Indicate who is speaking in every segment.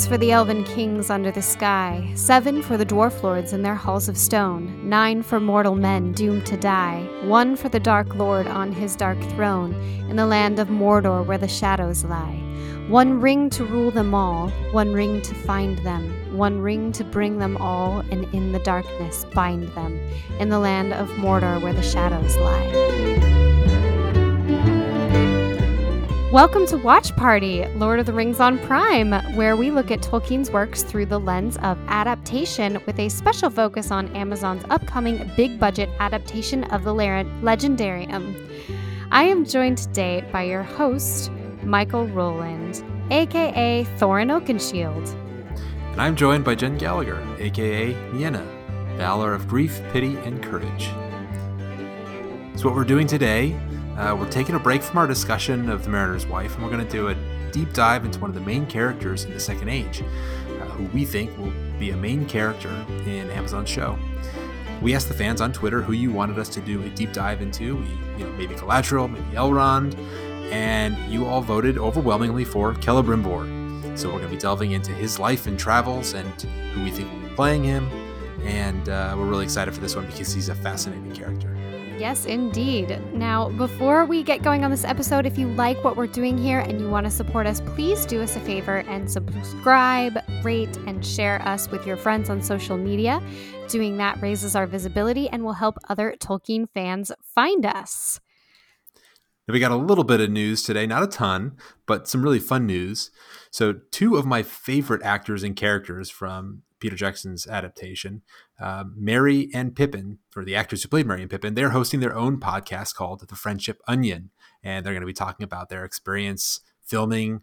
Speaker 1: rings for the elven kings under the sky, seven for the dwarf lords in their halls of stone, nine for mortal men doomed to die, one for the dark lord on his dark throne, in the land of Mordor where the shadows lie. One ring to rule them all, one ring to find them, one ring to bring them all, and in the darkness bind them, in the land of Mordor where the shadows lie. Welcome to Watch Party, Lord of the Rings on Prime, where we look at Tolkien's works through the lens of adaptation with a special focus on Amazon's upcoming big budget adaptation of the Legendarium. I am joined today by your host, Michael Rowland, aka Thorin Oakenshield.
Speaker 2: And I'm joined by Jen Gallagher, aka Nienna, Valor of Grief, Pity, and Courage. So, what we're doing today uh, we're taking a break from our discussion of The Mariner's Wife, and we're going to do a deep dive into one of the main characters in the Second Age, uh, who we think will be a main character in Amazon's show. We asked the fans on Twitter who you wanted us to do a deep dive into. We, you know, maybe Galadriel, maybe Elrond, and you all voted overwhelmingly for Celebrimbor. So we're going to be delving into his life and travels and who we think will be playing him. And uh, we're really excited for this one because he's a fascinating character.
Speaker 1: Yes, indeed. Now, before we get going on this episode, if you like what we're doing here and you want to support us, please do us a favor and subscribe, rate, and share us with your friends on social media. Doing that raises our visibility and will help other Tolkien fans find us.
Speaker 2: we got a little bit of news today, not a ton, but some really fun news. So, two of my favorite actors and characters from Peter Jackson's adaptation, uh, Merry and Pippin, or the actors who played Merry and Pippin, they're hosting their own podcast called The Friendship Onion, and they're going to be talking about their experience filming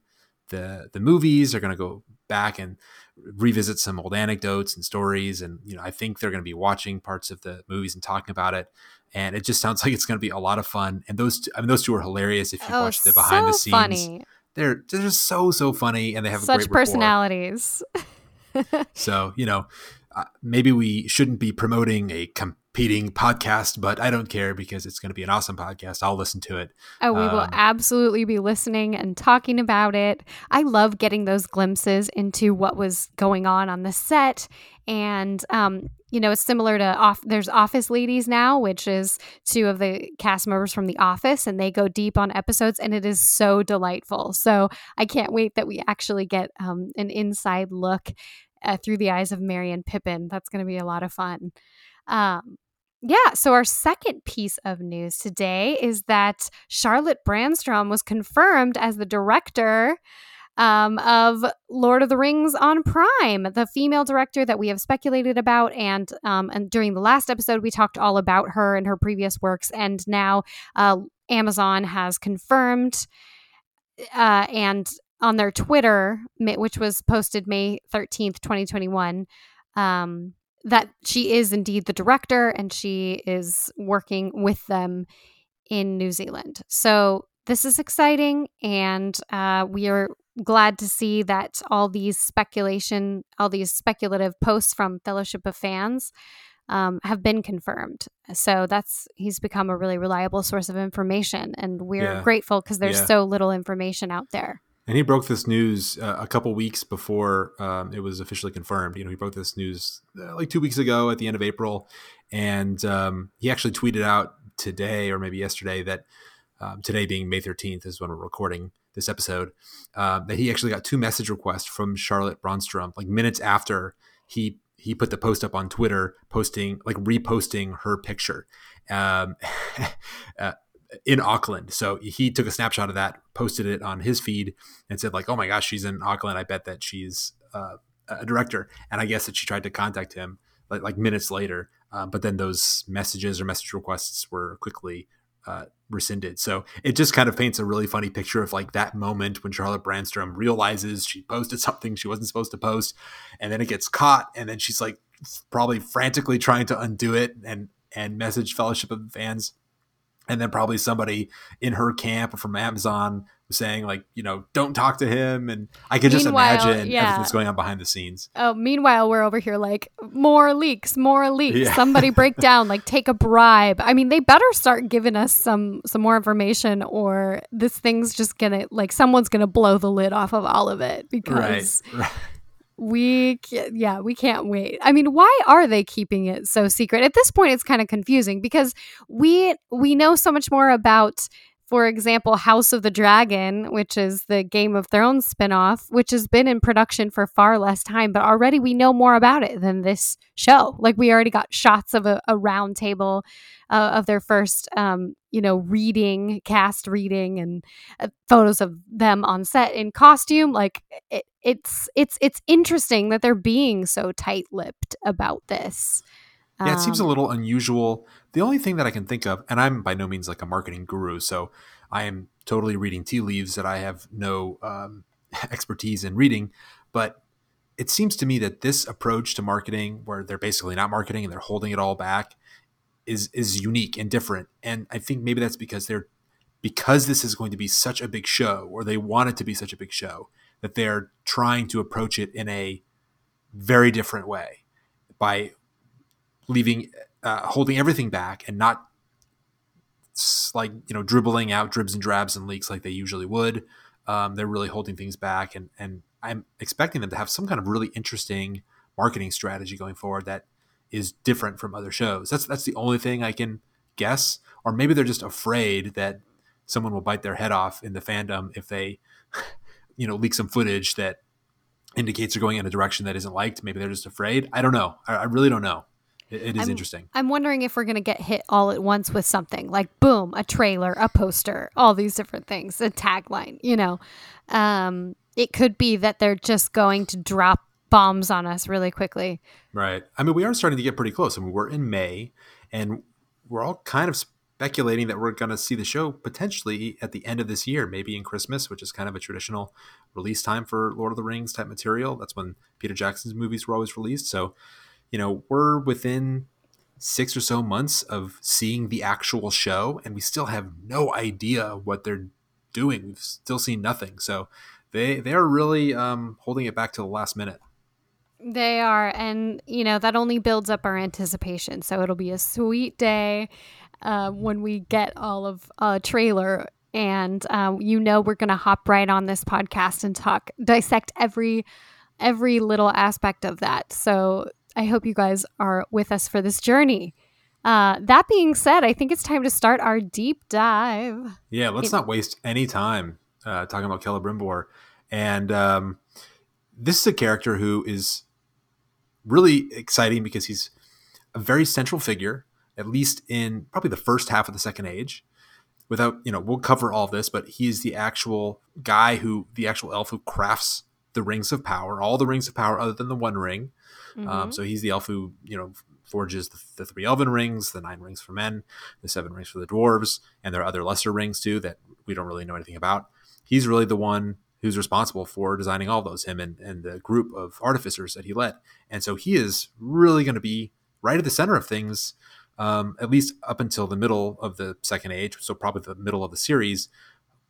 Speaker 2: the the movies. They're going to go back and revisit some old anecdotes and stories, and you know, I think they're going to be watching parts of the movies and talking about it. And it just sounds like it's going to be a lot of fun. And those, two, I mean, those two are hilarious. If you oh, watch the behind so the scenes, funny. they're they're just so so funny, and they have
Speaker 1: such personalities.
Speaker 2: so, you know, uh, maybe we shouldn't be promoting a competing podcast, but I don't care because it's going to be an awesome podcast. I'll listen to it.
Speaker 1: Oh, we um, will absolutely be listening and talking about it. I love getting those glimpses into what was going on on the set. And, um, you know, it's similar to off. There's Office Ladies now, which is two of the cast members from The Office, and they go deep on episodes, and it is so delightful. So I can't wait that we actually get um, an inside look uh, through the eyes of Merry and Pippin. That's going to be a lot of fun. Um, yeah, so our second piece of news today is that Charlotte Brandstrom was confirmed as the director um, of Lord of the Rings on Prime, the female director that we have speculated about. And, um, and during the last episode, we talked all about her and her previous works. And now uh, Amazon has confirmed uh, and on their Twitter, which was posted May 13th, 2021, um, that she is indeed the director and she is working with them in New Zealand. So this is exciting, and uh, we are glad to see that all these speculation, all these speculative posts from Fellowship of Fans um, have been confirmed. So that's he's become a really reliable source of information, and we're yeah. grateful because there's yeah. so little information out there.
Speaker 2: And he broke this news uh, a couple weeks before um, it was officially confirmed. You know, he broke this news uh, like two weeks ago at the end of April, and um, he actually tweeted out today or maybe yesterday that um, today being May 13th is when we're recording this episode, uh, that he actually got two message requests from Charlotte Brandstrom like minutes after he he put the post up on Twitter, posting like reposting her picture. Um, uh, in Auckland. So he took a snapshot of that, posted it on his feed, and said like, "Oh my gosh, she's in Auckland. I bet that she's uh, a director." And I guess that she tried to contact him like, like minutes later, uh, but then those messages or message requests were quickly uh, rescinded. So it just kind of paints a really funny picture of like that moment when Charlotte Brandstrom realizes she posted something she wasn't supposed to post, and then it gets caught, and then she's like probably frantically trying to undo it and and message Fellowship of the Fans and then probably somebody in her camp or from Amazon saying like, you know, don't talk to him, and I could just imagine yeah. everything that's going on behind the scenes.
Speaker 1: Oh, meanwhile, we're over here like more leaks, more leaks. Yeah. Somebody break down, like take a bribe. I mean, they better start giving us some some more information, or this thing's just gonna like someone's gonna blow the lid off of all of it because. Right. We yeah we can't wait i mean why are they keeping it so secret at this point it's kind of confusing because we we know so much more about for example, House of the Dragon, which is the Game of Thrones spinoff, which has been in production for far less time, but already we know more about it than this show. Like we already got shots of a, a round table uh, of their first, um, you know, reading, cast reading, and uh, photos of them on set in costume. Like it, it's it's it's interesting that they're being so tight-lipped about this.
Speaker 2: Yeah, it seems a um, little unusual. The only thing that I can think of, and I'm by no means like a marketing guru, so I am totally reading tea leaves that I have no um, expertise in reading, but it seems to me that this approach to marketing, where they're basically not marketing and they're holding it all back, is is unique and different. And I think maybe that's because they're because this is going to be such a big show, or they want it to be such a big show, that they're trying to approach it in a very different way by leaving, uh, holding everything back and not like you know dribbling out dribs and drabs and leaks like they usually would. Um, they're really holding things back, and and I'm expecting them to have some kind of really interesting marketing strategy going forward that is different from other shows. That's that's the only thing I can guess, or maybe they're just afraid that someone will bite their head off in the fandom if they, you know, leak some footage that indicates they're going in a direction that isn't liked. Maybe they're just afraid. I don't know. I, I really don't know it, it is
Speaker 1: I'm,
Speaker 2: interesting.
Speaker 1: I'm wondering if we're going to get hit all at once with something like boom, a trailer, a poster, all these different things, a tagline, you know. Um, it could be that they're just going to drop bombs on us really quickly.
Speaker 2: Right. I mean, we are starting to get pretty close. I mean, we're in May and we're all kind of speculating that we're going to see the show potentially at the end of this year, maybe in Christmas, which is kind of a traditional release time for Lord of the Rings type material. That's when Peter Jackson's movies were always released. So you know, we're within six or so months of seeing the actual show, and we still have no idea what they're doing. We've still seen nothing. So they they are really um, holding it back to the last minute.
Speaker 1: They are, and you know that only builds up our anticipation. So it'll be a sweet day uh, when we get all of a uh, trailer, and uh, you know we're gonna hop right on this podcast and talk dissect every every little aspect of that. So I hope you guys are with us for this journey. Uh, that being said, I think it's time to start our deep dive.
Speaker 2: Yeah, let's not waste any time uh, talking about Celebrimbor. And um, this is a character who is really exciting because he's a very central figure, at least in probably the first half of the Second Age. Without, you know, we'll cover all this, but he's the actual guy who, the actual elf who crafts the rings of power, all the rings of power other than the One Ring. Um, mm-hmm. Um, so he's the elf who you know forges the, the, three elven rings, the nine rings for men, the seven rings for the dwarves, and there are other lesser rings too that we don't really know anything about. He's really the one who's responsible for designing all those, him and, and the group of artificers that he led. And so he is really going to be right at the center of things, um, at least up until the middle of the second age, so probably the middle of the series,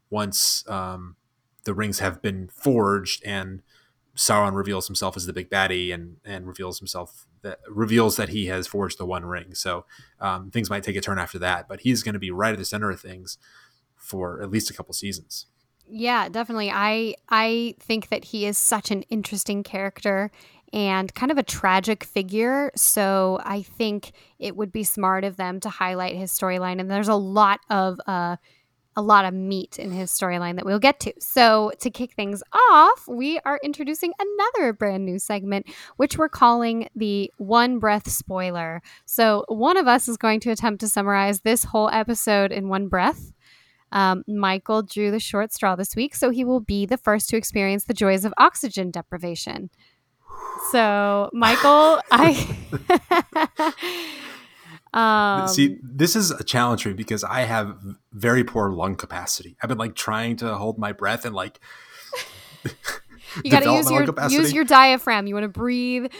Speaker 2: once um, the rings have been forged and Sauron reveals himself as the big baddie and and reveals himself that reveals that he has forged the One Ring. So um, things might take a turn after that, but he's going to be right at the center of things for at least a couple seasons.
Speaker 1: Yeah, definitely. I I think that he is such an interesting character and kind of a tragic figure. So I think it would be smart of them to highlight his storyline. And there's a lot of uh, a lot of meat in his storyline that we'll get to. So, to kick things off, we are introducing another brand new segment, which we're calling the One Breath Spoiler. So, one of us is going to attempt to summarize this whole episode in one breath. Um, Michael drew the short straw this week, so he will be the first to experience the joys of oxygen deprivation. So, Michael, I.
Speaker 2: Um, See, this is a challenge for me because I have very poor lung capacity. I've been like trying to hold my breath and like.
Speaker 1: you got to use your use your diaphragm. You want to breathe.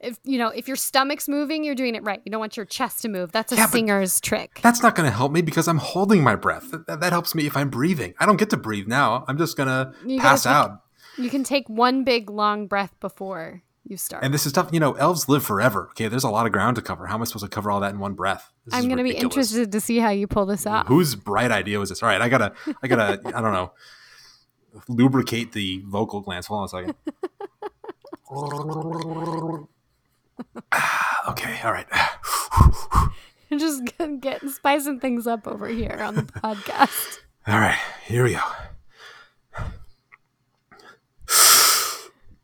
Speaker 1: If you know if your stomach's moving, you're doing it right. You don't want your chest to move. That's a yeah, singer's trick.
Speaker 2: That's not going to help me because I'm holding my breath. That, that, helps me if I'm breathing. I don't get to breathe now. I'm just going to pass out.
Speaker 1: You can take one big long breath before you start.
Speaker 2: And this is tough. You know, elves live forever. Okay, there's a lot of ground to cover. How am I supposed to cover all that in one breath?
Speaker 1: This I'm going to be interested to see how you pull this off.
Speaker 2: Whose bright idea was this? All right, I gotta, I gotta, I don't know, lubricate the vocal glands. Hold on a second. okay, all right.
Speaker 1: Just getting spicing things up over here on the podcast.
Speaker 2: All right, here we go.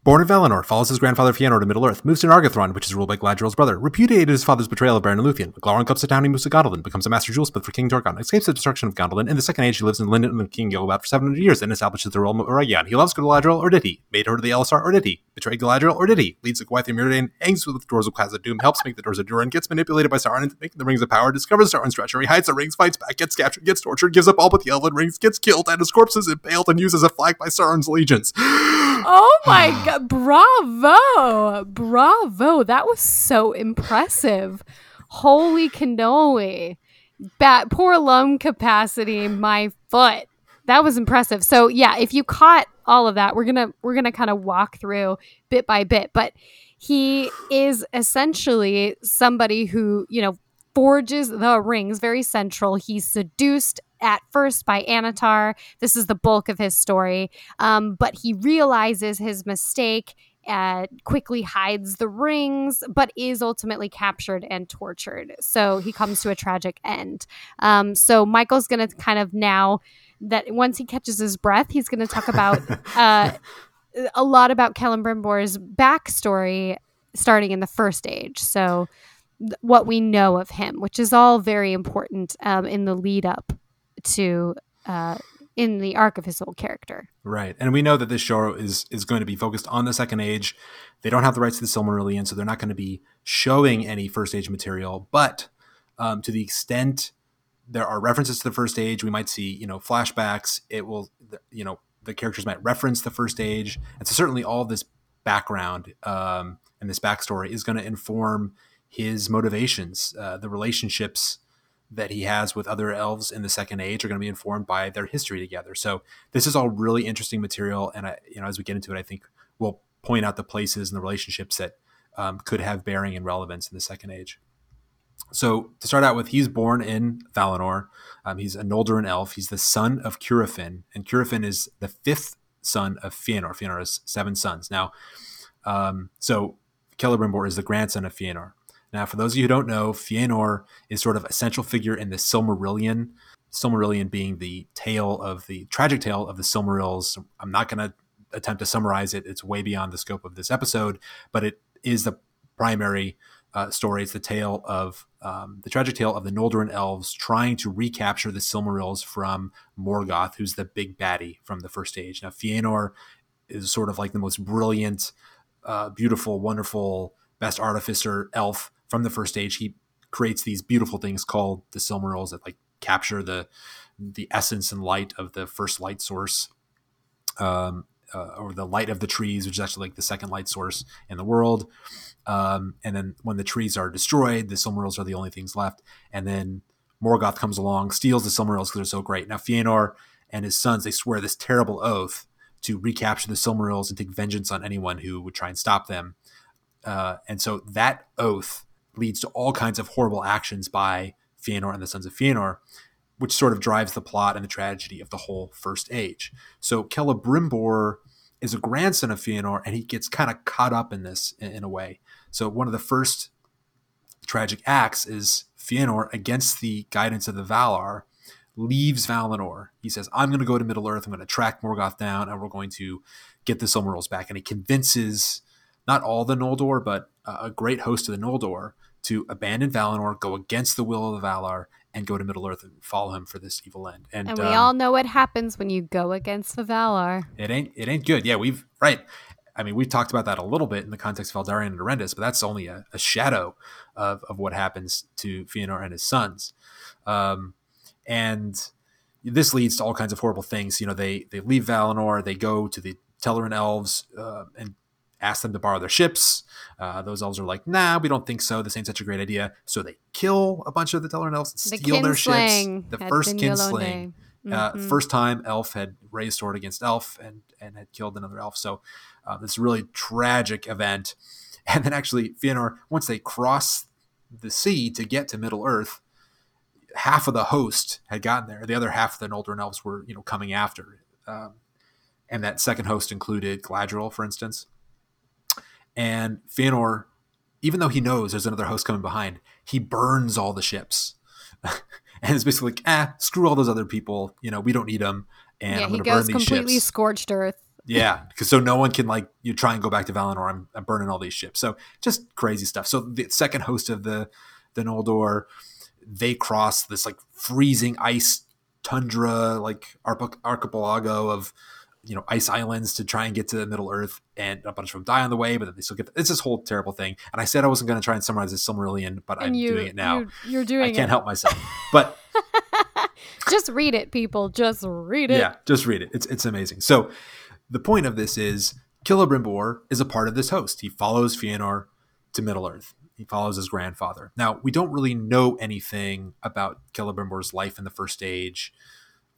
Speaker 2: Born in Valinor, follows his grandfather Fëanor to Middle-earth, moves to Nargothrond, which is ruled by Galadriel's brother, repudiated his father's betrayal of and Luthien. Glaurung comes to town, he moves to Gondolin, becomes a master jewelsmith for King Turgon, escapes the destruction of Gondolin. In the Second Age, he lives in Lindon with King Gil-galad for 700 years and establishes the realm of Eregion. He loves Galadriel, or did he? Made her to the Elessar, or did he? Betrayed Galadriel, or did he? Leads the Gwaith-i-Mírdain, hangs with the Doors of Khazad-dûm, helps make the Doors of Durin, gets manipulated by Sauron into making the Rings of Power, discovers Sauron's treachery, hides the rings, fights back, gets captured, gets tortured, gives up all but the Elven rings, gets killed, and his corpse is impaled and used as a flag by Sauron's legions.
Speaker 1: Oh my god, bravo! Bravo. That was so impressive. Holy cannoli. Bat poor lung capacity, my foot. That was impressive. So yeah, if you caught all of that, we're gonna we're gonna kind of walk through bit by bit. But he is essentially somebody who, you know, forges the rings, very central. He's seduced at first by Annatar. This is the bulk of his story. Um, but he realizes his mistake. Uh, quickly hides the rings, but is ultimately captured and tortured. So he comes to a tragic end. Um, so Michael's going to kind of now that once he catches his breath, he's going to talk about uh, a lot about Celebrimbor's backstory starting in the first age. So th- what we know of him, which is all very important um, in the lead up to uh, in the arc of his whole character.
Speaker 2: Right, and we know that this show is is going to be focused on the Second Age. They don't have the rights to the Silmarillion, so they're not going to be showing any First Age material. But um, to the extent there are references to the First Age, we might see you know flashbacks. It will you know the characters might reference the First Age, and so certainly all this background um, and this backstory is going to inform his motivations, uh, the relationships that he has with other elves in the second age are going to be informed by their history together. So this is all really interesting material, and I, you know, as we get into it, I think we'll point out the places and the relationships that um, could have bearing and relevance in the second age. So to start out with, he's born in Valinor. Um, he's a Noldorin elf. He's the son of Curufin, and Curufin is the fifth son of Fëanor. Fëanor has seven sons. Now, um, so Celebrimbor is the grandson of Fëanor. Now, for those of you who don't know, Fëanor is sort of a central figure in the Silmarillion. Silmarillion being the tale of the tragic tale of the Silmarils. I'm not going to attempt to summarize it; it's way beyond the scope of this episode. But it is the primary uh, story. It's the tale of um, the tragic tale of the Noldorin elves trying to recapture the Silmarils from Morgoth, who's the big baddie from the first age. Now, Fëanor is sort of like the most brilliant, uh, beautiful, wonderful, best artificer elf from the first age. He creates these beautiful things called the Silmarils that like capture the the essence and light of the first light source. Um, uh, or the light of the trees, which is actually like the second light source in the world. Um, and then when the trees are destroyed, the Silmarils are the only things left. And then Morgoth comes along, steals the Silmarils because they're so great. Now Fëanor and his sons they swear this terrible oath to recapture the Silmarils and take vengeance on anyone who would try and stop them. Uh, and so that oath leads to all kinds of horrible actions by Fëanor and the Sons of Fëanor, which sort of drives the plot and the tragedy of the whole First Age. So Celebrimbor is a grandson of Fëanor, and he gets kind of caught up in this in, in, a way. So one of the first tragic acts is Fëanor, against the guidance of the Valar, leaves Valinor. He says, "I'm going to go to Middle Earth. I'm going to track Morgoth down, and we're going to get the Silmarils back." And he convinces not all the Noldor, but a great host of the Noldor to abandon Valinor, go against the will of the Valar, and go to Middle Earth and follow him for this evil end.
Speaker 1: And, and we um, all know what happens when you go against the Valar.
Speaker 2: It ain't it ain't good. Yeah, we've right. I mean, we've talked about that a little bit in the context of Aldarion and Eärendil, but that's only a, a, shadow of, of what happens to Fëanor and his sons. Um, and this leads to all kinds of horrible things. You know, they they leave Valinor, they go to the Telerin elves uh, and ask them to borrow their ships. Uh, those elves are like, nah, we don't think so. This ain't such a great idea. So they kill a bunch of the Telerin elves and the steal their ships. The first kinslaying. Uh, mm-hmm. first time elf had raised sword against elf and, and had killed another elf. So uh, this really tragic event. And then actually, Fëanor, once they cross the sea to get to Middle Earth, half of the host had gotten there. The other half of the Noldorin elves were, you know, coming after. Um, and that second host included Galadriel, for instance And Fëanor, even though he knows there's another host coming behind, he burns all the ships. and it's basically like, ah, screw all those other people. You know, we don't need them. And
Speaker 1: yeah,
Speaker 2: I'm
Speaker 1: he
Speaker 2: going to burn
Speaker 1: goes
Speaker 2: these
Speaker 1: completely
Speaker 2: ships.
Speaker 1: scorched earth.
Speaker 2: Yeah, because so no one can like you try and go back to Valinor. I'm, I'm burning all these ships. So just crazy stuff. So the second host of the the Noldor, they cross this like freezing ice tundra like archipelago of you know ice islands to try and get to the Middle Earth, and a bunch of them die on the way. But then they still get it's this whole terrible thing. And I said I wasn't going to try and summarize this Silmarillion, but
Speaker 1: And
Speaker 2: I'm
Speaker 1: you,
Speaker 2: doing it now.
Speaker 1: You're, you're doing it.
Speaker 2: I can't
Speaker 1: it.
Speaker 2: help myself. But
Speaker 1: Just read it, people. Just read it.
Speaker 2: Yeah, just read it. It's it's amazing. So the point of this is Celebrimbor is a part of this host. He follows Fëanor to Middle Earth. He follows his grandfather. Now we don't really know anything about Celebrimbor's life in the First Age,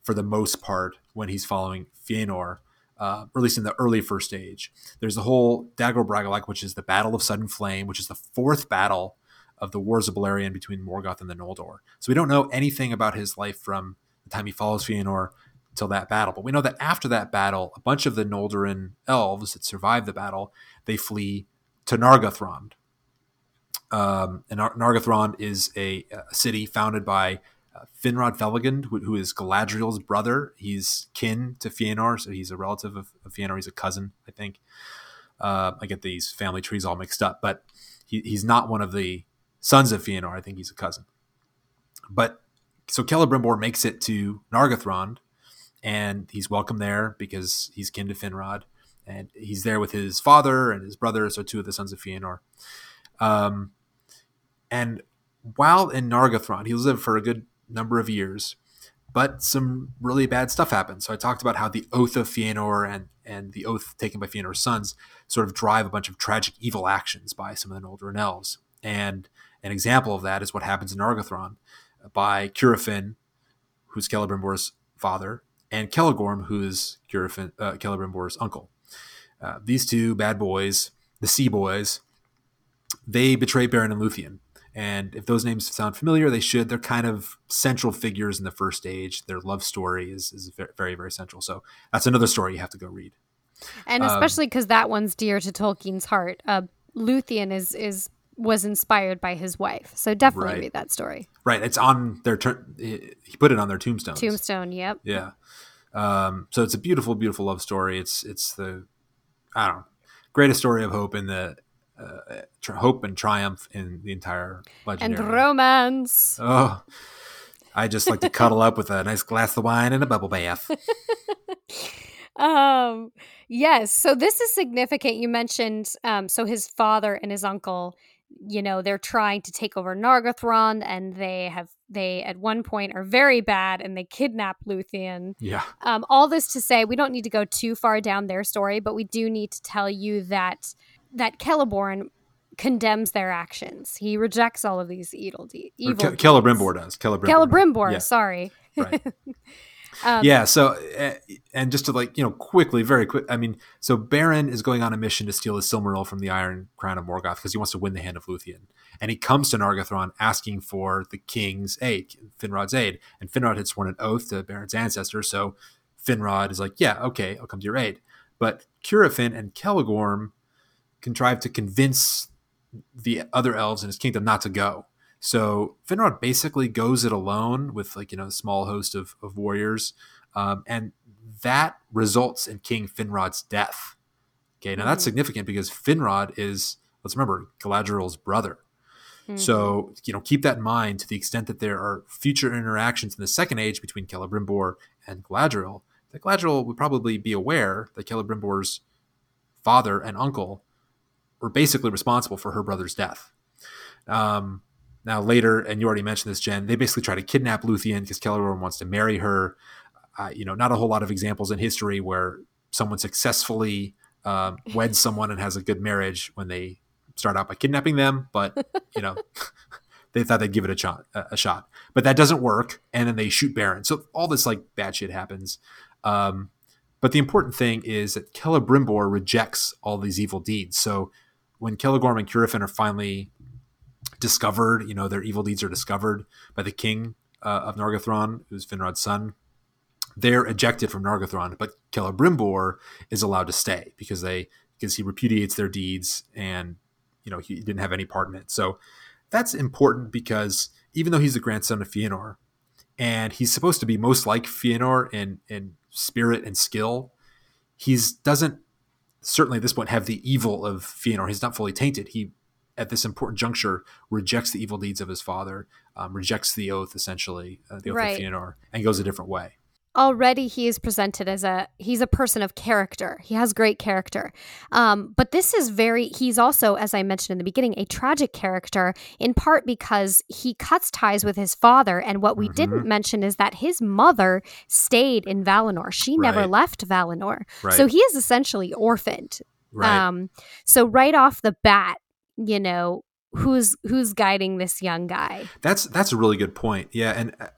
Speaker 2: for the most part, when he's following Fëanor. Uh, or at least in the early First Age, there's the whole Dagor which is the Battle of Sudden Flame, which is the fourth battle of the Wars of Beleriand between Morgoth and the Noldor. So we don't know anything about his life from the time he follows Fëanor till that battle. But we know that after that battle, a bunch of the Noldorin elves that survived the battle, they flee to Nargothrond. Um, and Nar- Nargothrond is a, a city founded by uh, Finrod Felagund, who, who is Galadriel's brother. He's kin to Fëanor, so he's a relative of, of Fëanor. He's a cousin, I think. Uh, I get these family trees all mixed up, but he, he's not one of the sons of Fëanor. I think he's a cousin. But so Celebrimbor makes it to Nargothrond, and he's welcome there because he's kin to Finrod, and he's there with his father and his brothers are two of the sons of Fëanor. Um, and while in Nargothrond, he lived for a good number of years, but some really bad stuff happened. So I talked about how the oath of Fëanor and and the oath taken by Fëanor's sons sort of drive a bunch of tragic evil actions by some of the Noldorin elves. And an example of that is what happens in Nargothrond by Curufin, who's Celebrimbor's father, and Celegorm, who is Curufin, uh, Celebrimbor's uncle. Uh, these two bad boys, the Sea Boys, they betray Beren and Luthien. And if those names sound familiar, they should. They're kind of central figures in the first age. Their love story is, is very, very central. So that's another story you have to go read.
Speaker 1: And
Speaker 2: Um,
Speaker 1: especially because that one's dear to Tolkien's heart. Uh, Luthien is is was inspired by his wife, so definitely
Speaker 2: Right.
Speaker 1: read that story.
Speaker 2: Right. It's on their turn. He put it on their tombstones.
Speaker 1: Tombstone. Yep.
Speaker 2: Yeah. Um, so it's a beautiful, beautiful love story. It's it's the I don't know greatest story of hope in the uh, tri- hope and triumph in the entire
Speaker 1: And romance.
Speaker 2: oh, I just like to cuddle up with a nice glass of wine and a bubble bath.
Speaker 1: Um, yes. So this is significant. You mentioned um, so his father and his uncle. You know they're trying to take over Nargothrond, and they have they at one point are very bad, and they kidnap Luthien.
Speaker 2: Yeah.
Speaker 1: Um, all this to say, we don't need to go too far down their story, but we do need to tell you that that Celeborn condemns their actions. He rejects all of these evil, de- evil
Speaker 2: Ke- Celebrimbor does. Celebrimbor.
Speaker 1: Celebrimbor,
Speaker 2: Yeah.
Speaker 1: sorry.
Speaker 2: Right.
Speaker 1: Um,
Speaker 2: yeah. So, uh, and just to like you know quickly, very quick. I mean, so Beren is going on a mission to steal his Silmaril from the Iron Crown of Morgoth because he wants to win the Hand of Luthien, and he comes to Nargothrond asking for the king's aid, Finrod's aid, and Finrod had sworn an oath to Beren's ancestors, so Finrod is like, yeah, okay, I'll come to your aid. But Curufin and Celegorm contrive to convince the other elves in his kingdom not to go. So Finrod basically goes it alone with like you know a small host of, of warriors, um, and that results in King Finrod's death. Okay, now that's
Speaker 1: Mhm.
Speaker 2: significant because Finrod is let's remember Galadriel's brother.
Speaker 1: mhm.
Speaker 2: So you know keep that in mind to the extent that there are future interactions in the Second Age between Celebrimbor and Galadriel. That Galadriel would probably be aware that Celebrimbor's father and uncle were basically responsible for her brother's death. Um, now later, and you already mentioned this, Jen, they basically try to kidnap Luthien because Celeborn wants to marry her. Uh, you know, not a whole lot of examples in history where someone successfully um, weds someone and has a good marriage when they start out by kidnapping them, but you know, they thought they'd give it a shot, a shot, but that doesn't work, and then they shoot Beren. So all this like bad shit happens. Um, but the important thing is that Celebrimbor rejects all these evil deeds. So when Celegorm and Curufin are finally discovered, you know, their evil deeds are discovered by the king uh, of Nargothrond, who's Finrod's son. They're ejected from Nargothrond, but Celebrimbor is allowed to stay because they because he repudiates their deeds and you know he didn't have any part in it. So that's important because even though he's the grandson of Fëanor, and he's supposed to be most like Fëanor in in spirit and skill, he's doesn't certainly at this point have the evil of Fëanor. He's not fully tainted. He at this important juncture rejects the evil deeds of his father, um, rejects the oath essentially, uh, the oath
Speaker 1: Right.
Speaker 2: of Fëanor, and goes a different way.
Speaker 1: Already he is presented as a he's a person of character. He has great character. Um, but this is very he's also as i mentioned in the beginning a tragic character in part because he cuts ties with his father. And what we
Speaker 2: Mhm.
Speaker 1: didn't mention is that his mother stayed in valinor. She never left valinor.
Speaker 2: Right.
Speaker 1: so he is essentially orphaned.
Speaker 2: Right.
Speaker 1: um, so right off the bat you know who's who's guiding this young guy?
Speaker 2: That's that's a really good point. Yeah, and uh,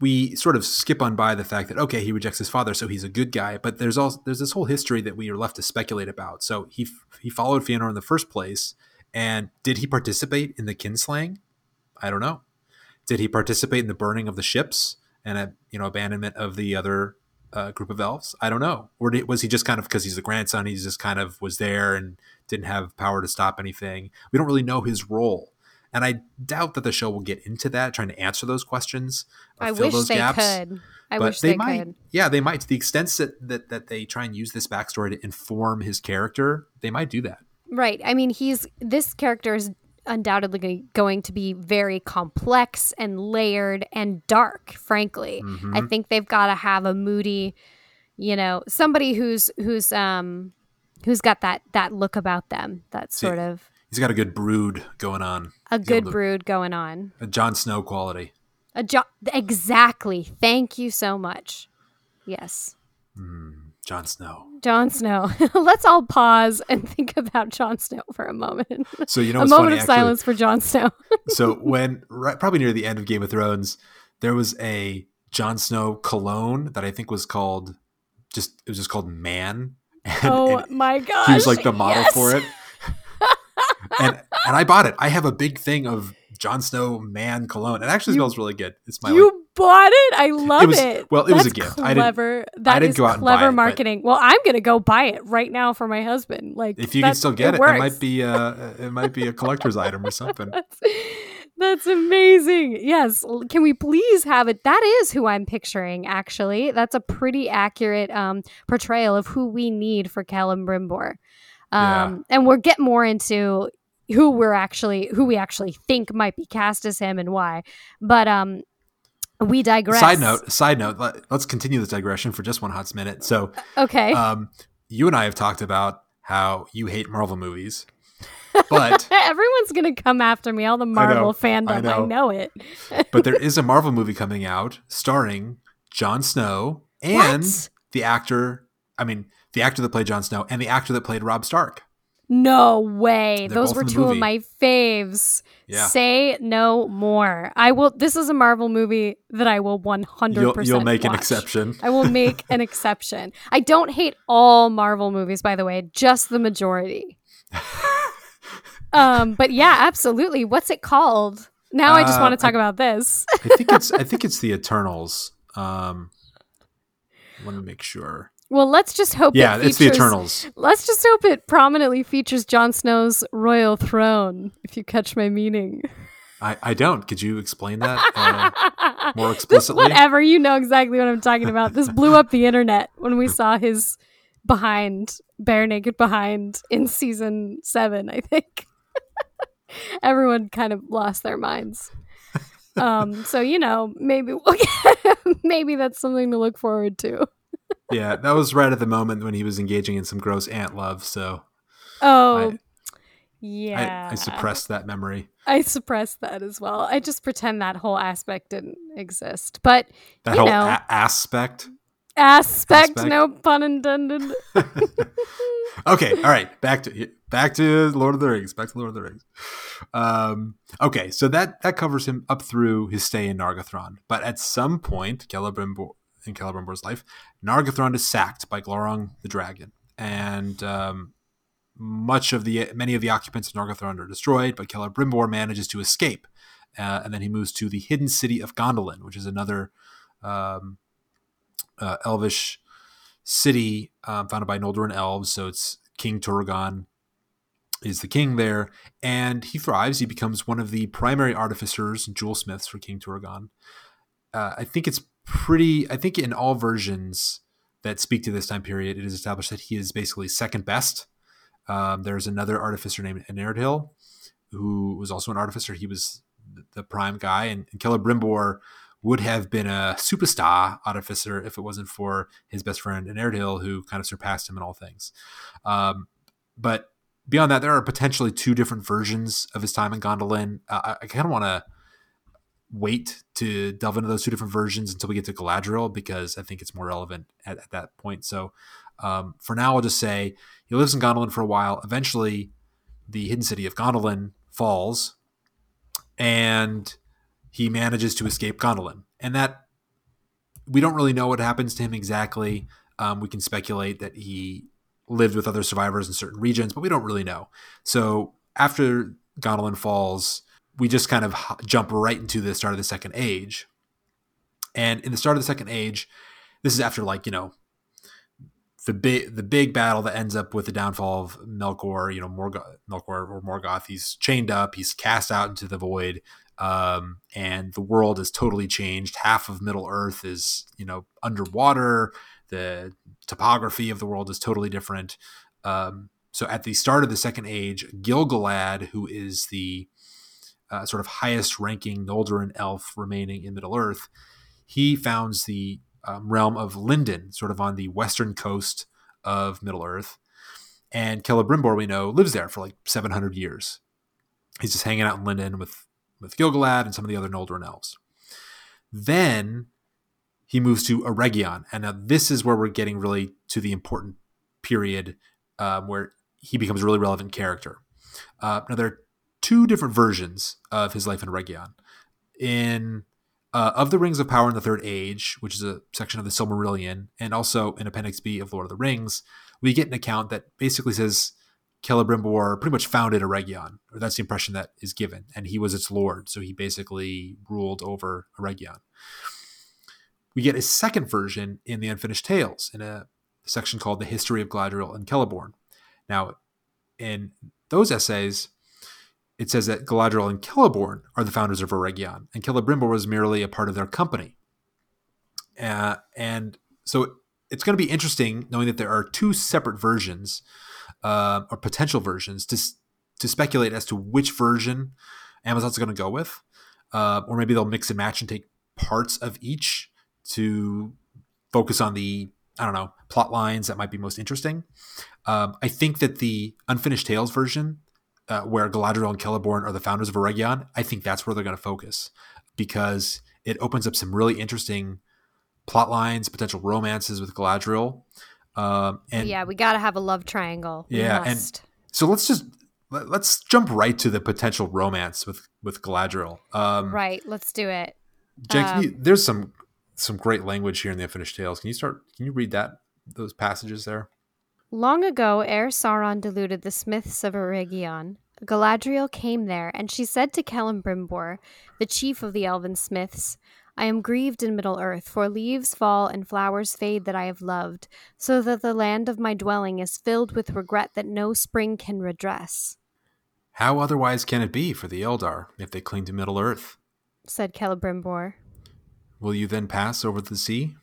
Speaker 2: we sort of skip on by the fact that okay, he rejects his father, so he's a good guy. But there's also there's this whole history that we are left to speculate about. So he he followed Fëanor in the first place, and did he participate in the kinslaying? I don't know. Did he participate in the burning of the ships and a you know abandonment of the other uh, group of elves? I don't know. Or did, was he just kind of because he's the grandson, he's just kind of was there and didn't have power to stop anything? We don't really know his role. And I doubt that the show will get into that, trying to answer those questions. or
Speaker 1: i
Speaker 2: fill
Speaker 1: wish
Speaker 2: those
Speaker 1: they
Speaker 2: gaps.
Speaker 1: could i
Speaker 2: but
Speaker 1: wish
Speaker 2: they,
Speaker 1: they,
Speaker 2: might.
Speaker 1: could
Speaker 2: Yeah, they might. To the extent that, that that they try and use this backstory to inform his character, they might do that.
Speaker 1: Right. I mean, he's this character is undoubtedly going to be very complex and layered and dark, frankly. I
Speaker 2: Mhm.
Speaker 1: think they've got to have a moody, you know, somebody who's who's um who's got that that look about them, that sort of
Speaker 2: He's got a good brood going on,
Speaker 1: a good
Speaker 2: to-
Speaker 1: brood going on.
Speaker 2: a Jon Snow quality.
Speaker 1: A jo- exactly. Thank you so much. Yes.
Speaker 2: Mm, Jon Snow.
Speaker 1: Jon Snow. Let's all pause and think about Jon Snow for a moment.
Speaker 2: So you know
Speaker 1: a moment
Speaker 2: funny?
Speaker 1: of
Speaker 2: actually?
Speaker 1: silence for Jon Snow.
Speaker 2: so when right, probably near the end of Game of Thrones, there was a Jon Snow cologne that I think was called just it was just called Man. And,
Speaker 1: oh
Speaker 2: and
Speaker 1: my gosh.
Speaker 2: he was like the model
Speaker 1: yes.
Speaker 2: for it. And and I bought it. I have a big thing of Jon Snow Man cologne. It actually
Speaker 1: You-
Speaker 2: smells really good. It's my
Speaker 1: you
Speaker 2: like,
Speaker 1: bought it? I love
Speaker 2: It was-
Speaker 1: it.
Speaker 2: well, it was a
Speaker 1: That's
Speaker 2: gift. I didn't-
Speaker 1: Clever. That
Speaker 2: didn't
Speaker 1: is
Speaker 2: go out and buy
Speaker 1: clever
Speaker 2: it,
Speaker 1: marketing. Well, I'm gonna go buy it right now for my husband. Like
Speaker 2: if you can still get it, it,
Speaker 1: works.
Speaker 2: might be uh it might be a collector's item or something.
Speaker 1: That's, that's amazing. Yes. Can we please have it? That is who I'm picturing, actually. That's a pretty accurate um, portrayal of who we need for Celebrimbor.
Speaker 2: Yeah.
Speaker 1: Um, And we'll get more into who we're actually, who we actually think might be cast as him and why. But um, we digress.
Speaker 2: Side note, side note, let, us continue this digression for just one hot minute. So
Speaker 1: Okay.
Speaker 2: um you and I have talked about how you hate Marvel movies. But
Speaker 1: Everyone's gonna come after me. All the Marvel fandom.
Speaker 2: I
Speaker 1: I
Speaker 2: know.
Speaker 1: know, it.
Speaker 2: but there is a Marvel movie coming out starring Jon Snow and
Speaker 1: What?
Speaker 2: the actor, I mean, the actor that played Jon Snow and the actor that played Robb Stark.
Speaker 1: No way.
Speaker 2: They're
Speaker 1: Those were two of my faves.
Speaker 2: Yeah.
Speaker 1: Say no more. I will. This is a Marvel movie that I will one hundred
Speaker 2: You'll,
Speaker 1: percent.
Speaker 2: you'll make an exception.
Speaker 1: I will make an exception. I don't hate all Marvel movies, by the way, just the majority. um, but yeah, absolutely. What's it called? Now I just
Speaker 2: Uh,
Speaker 1: want to talk about this.
Speaker 2: I think it's I think it's the Eternals. Um let me make sure.
Speaker 1: Well, let's just hope.
Speaker 2: Yeah,
Speaker 1: it
Speaker 2: it's the Eternals.
Speaker 1: Let's just hope it prominently features Jon Snow's royal throne. If you catch my meaning.
Speaker 2: I, I don't. Could you explain that uh, more
Speaker 1: This,
Speaker 2: explicitly?
Speaker 1: whatever, you know exactly what I'm talking about. This blew up the internet when we saw his behind, bare naked behind in season seven, I think. Everyone kind of lost their minds. Um, so you know, maybe maybe that's something to look forward to.
Speaker 2: Yeah, that was right at the moment when he was engaging in some gross aunt love. So
Speaker 1: Oh,
Speaker 2: I-
Speaker 1: yeah.
Speaker 2: I, I suppressed that memory.
Speaker 1: I suppressed that as well. I just pretend that whole aspect didn't exist. But
Speaker 2: That
Speaker 1: You
Speaker 2: whole
Speaker 1: know.
Speaker 2: a- aspect.
Speaker 1: aspect,
Speaker 2: Aspect.
Speaker 1: no pun intended.
Speaker 2: okay, all right. Back to back to Lord of the Rings. Back to Lord of the Rings. Um, okay, so that that covers him up through his stay in Nargothrond. But at some point, Celebrimbor in Celebrimbor's life, Nargothrond is sacked by Glaurung the dragon, and um, much of the many of the occupants of Nargothrond are destroyed. But Celebrimbor manages to escape, uh, and then he moves to the hidden city of Gondolin, which is another um, uh, elvish city um, founded by Noldorin elves. So it's King Turgon is the king there, and he thrives. He becomes one of the primary artificers and jewel smiths for King Turgon. Uh, I think it's pretty. I think in all versions that speak to this time period, it is established that he is basically second best. Um, there's another artificer named Enerdhil, who was also an artificer. He was the prime guy, and, and Celebrimbor would have been a superstar artificer if it wasn't for his best friend Enerdhil, who kind of surpassed him in all things. Um, but beyond that, there are potentially two different versions of his time in Gondolin. Uh, I, I kind of want to wait to delve into those two different versions until we get to Galadriel because I think it's more relevant at, at that point. So um, for now, I'll just say he lives in Gondolin for a while. Eventually, the hidden city of Gondolin falls, and he manages to escape Gondolin. And that we don't really know what happens to him exactly. Um, we can speculate that he lived with other survivors in certain regions, but we don't really know. So after Gondolin falls, we just kind of jump right into the start of the Second Age. And in the start of the Second Age, this is after like you know the big the big battle that ends up with the downfall of Melkor. You know, Morgoth, Melkor or Morgoth. He's chained up. He's cast out into the void, um, and the world is totally changed. Half of Middle Earth is you know underwater. The topography of the world is totally different. Um, so at the start of the Second Age, Gil-galad, who is the uh, sort of highest ranking Noldorin elf remaining in Middle Earth, he founds the um, realm of Lindon, sort of on the western coast of Middle Earth. And Celebrimbor, we know, lives there for like 700 years. He's just hanging out in Lindon with, with Gil-galad and some of the other Noldorin elves. Then he moves to Eregion. And now this is where we're getting really to the important period um, where he becomes a really relevant character. Uh, now, there are two different versions of his life in Eregion. In uh, of the Rings of Power in the Third Age, which is a section of the Silmarillion, and also in Appendix B of Lord of the Rings, we get an account that basically says Celebrimbor pretty much founded Eregion, or that's the impression that is given, and he was its lord, so he basically ruled over Eregion. We get a second version in the Unfinished Tales in a section called The History of Galadriel and Celeborn. Now, in those essays, it says that Galadriel and Celeborn are the founders of Eregion, and Celebrimbor was merely a part of their company. Uh, and so it's going to be interesting knowing that there are two separate versions uh, or potential versions to to speculate as to which version Amazon's going to go with, uh, or maybe they'll mix and match and take parts of each to focus on the I don't know plot lines that might be most interesting. Um, I think that the Unfinished Tales version uh, where Galadriel and Celeborn are the founders of Eregion, I think that's where they're going to focus because it opens up some really interesting plot lines, potential romances with Galadriel. Um, and
Speaker 1: yeah, we got to have a love triangle.
Speaker 2: Yeah, and so let's just let, us jump right to the potential romance with with Galadriel. Um,
Speaker 1: right, let's do it.
Speaker 2: Jen, um, you, there's some some great language here in the Unfinished Tales. Can you start? Can you read that those passages there?
Speaker 1: Long ago, ere Sauron deluded the smiths of Eregion, Galadriel came there, and she said to Celebrimbor, the chief of the elven smiths, I am grieved in Middle Earth, for leaves fall and flowers fade that I have loved, so that the land of my dwelling is filled with regret that no spring can redress.
Speaker 2: How otherwise can it be for the Eldar if they cling to Middle Earth?
Speaker 1: said Celebrimbor.
Speaker 2: Will you then pass over the sea?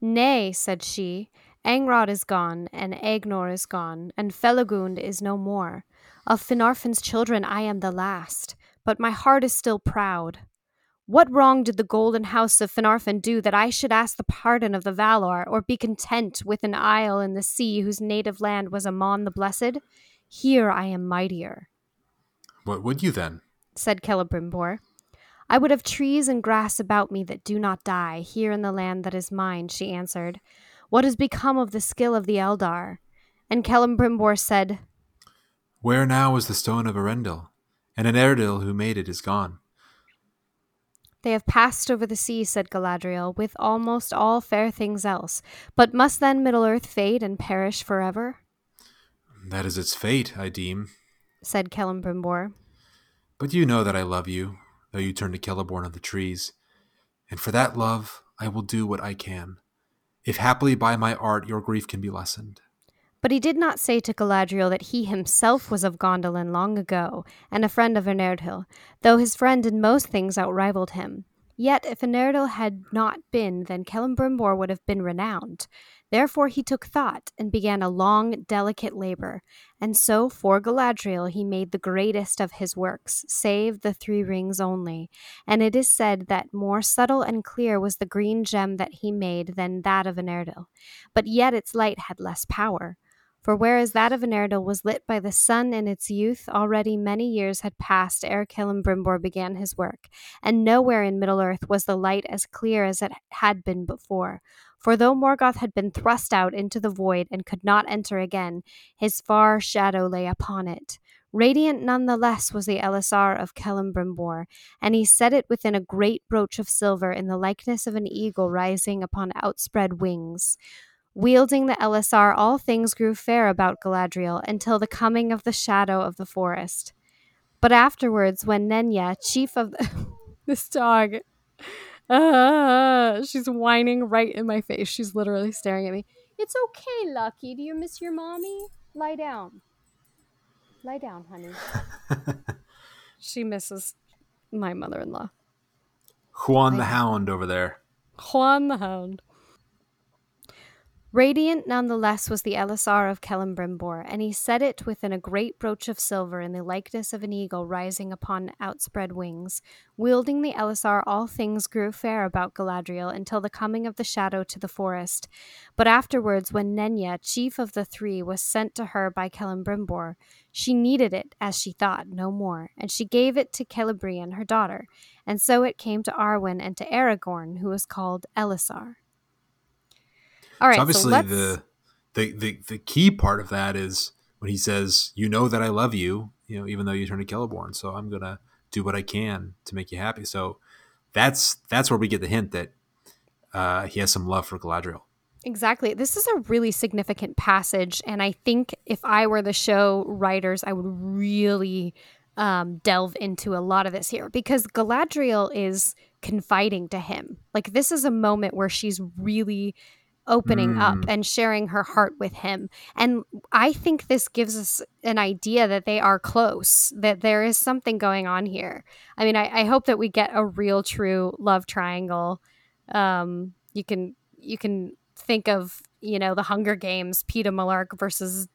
Speaker 1: Nay, said she, Angrod is gone, and Aegnor is gone, and Felagund is no more. Of Finarfin's children I am the last, but my heart is still proud. What wrong did the golden house of Finarfin do that I should ask the pardon of the Valar, or be content with an isle in the sea whose native land was Aman the Blessed? Here I am mightier.
Speaker 2: What would you then?
Speaker 1: said Celebrimbor. I would have trees and grass about me that do not die, here in the land that is mine, she answered. What has become of the skill of the Eldar? And Celebrimbor said,
Speaker 2: Where now is the stone of Enerdhil? And an Enerdhil who made it is gone.
Speaker 1: They have passed over the sea, said Galadriel, with almost all fair things else. But must then Middle Earth fade and perish forever?
Speaker 2: That is its fate, I deem,
Speaker 1: said Celebrimbor.
Speaker 2: But you know that I love you, though you turn to Celeborn of the trees. And for that love, I will do what I can if happily by my art your grief can be lessened.
Speaker 1: But he did not say to Galadriel that he himself was of Gondolin long ago, and a friend of Enerdhil, though his friend in most things outrivaled him. Yet if Enerdhil had not been, then Celebrimbor would have been renowned. Therefore he took thought, and began a long, delicate labor, and so for Galadriel he made the greatest of his works, save the three rings only. And it is said that more subtle and clear was the green gem that he made than that of Enerdhil, but yet its light had less power. For whereas that of Enerdhil was lit by the sun in its youth, already many years had passed ere Celebrimbor began his work, and nowhere in Middle Earth was the light as clear as it had been before. For though Morgoth had been thrust out into the void and could not enter again, his far shadow lay upon it. Radiant none the less was the Elessar of Celebrimbor, and he set it within a great brooch of silver in the likeness of an eagle rising upon outspread wings. Wielding the Elessar, all things grew fair about Galadriel until the coming of the shadow of the forest. But afterwards, when Nenya, chief of the this dog, uh, she's whining right in my face. She's literally staring at me. It's okay, Lucky. Do you miss your mommy? Lie down. Lie down, honey. she misses my mother in law.
Speaker 2: Huan the Hound over there.
Speaker 1: Huan the Hound. Radiant none the less was the Elessar of Celebrimbor, and he set it within a great brooch of silver in the likeness of an eagle rising upon outspread wings. Wielding the Elessar, all things grew fair about Galadriel until the coming of the shadow to the forest. But afterwards, when Nenya, chief of the three, was sent to her by Celebrimbor, she needed it, as she thought, no more, and she gave it to Celebrian, her daughter. And so it came to Arwen and to Aragorn, who was called Elessar. All right.
Speaker 2: so obviously
Speaker 1: so
Speaker 2: the, the the the key part of that is when he says, "You know that I love you," you know, even though you turn to Celeborn. So I'm gonna do what I can to make you happy. So that's that's where we get the hint that uh, he has some love for Galadriel.
Speaker 1: Exactly. This is a really significant passage. And I think if I were the show writers, I would really um, delve into a lot of this here because Galadriel is confiding to him. Like, this is a moment where she's really opening mm. up and sharing her heart with him. And I think this gives us an idea that they are close, that there is something going on here. I mean, I, I hope that we get a real, true love triangle. Um, you can you can think of you know the Hunger Games, Peeta Mellark versus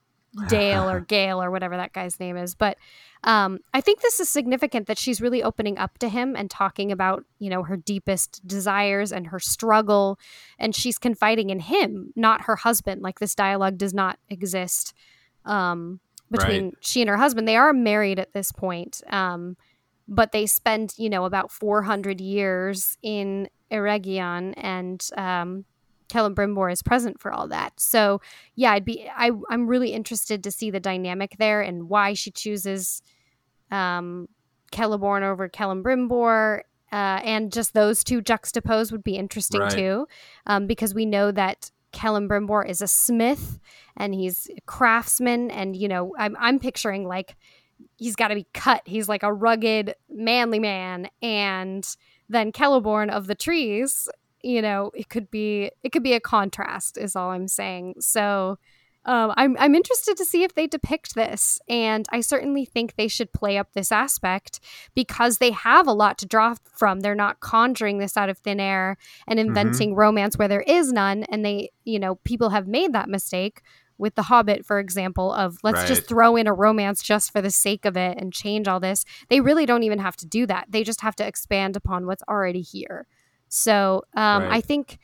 Speaker 1: Dale or Gale or whatever that guy's name is. But um, I think this is significant that she's really opening up to him and talking about, you know, her deepest desires and her struggle. And she's confiding in him, not her husband. Like this dialogue does not exist um, between right. she and her husband. They are married at this point. Um, but they spend, you know, about 400 years in Eregion and um, Celebrimbor is present for all that. So yeah, I'd be I I'm really interested to see the dynamic there and why she chooses um Celeborn over Celebrimbor. Uh, and just those two juxtaposed would be interesting right. too, um, because we know that Celebrimbor is a smith and he's a craftsman, and you know I'm I'm picturing like he's got to be cut. He's like a rugged, manly man, and then Celeborn of the trees you know it could be it could be a contrast is all i'm saying so um, I'm, I'm interested to see if they depict this and i certainly think they should play up this aspect because they have a lot to draw from they're not conjuring this out of thin air and mm-hmm. inventing mm-hmm. romance where there is none and they you know people have made that mistake with the hobbit for example of let's right. just throw in a romance just for the sake of it and change all this they really don't even have to do that they just have to expand upon what's already here so um, right. I think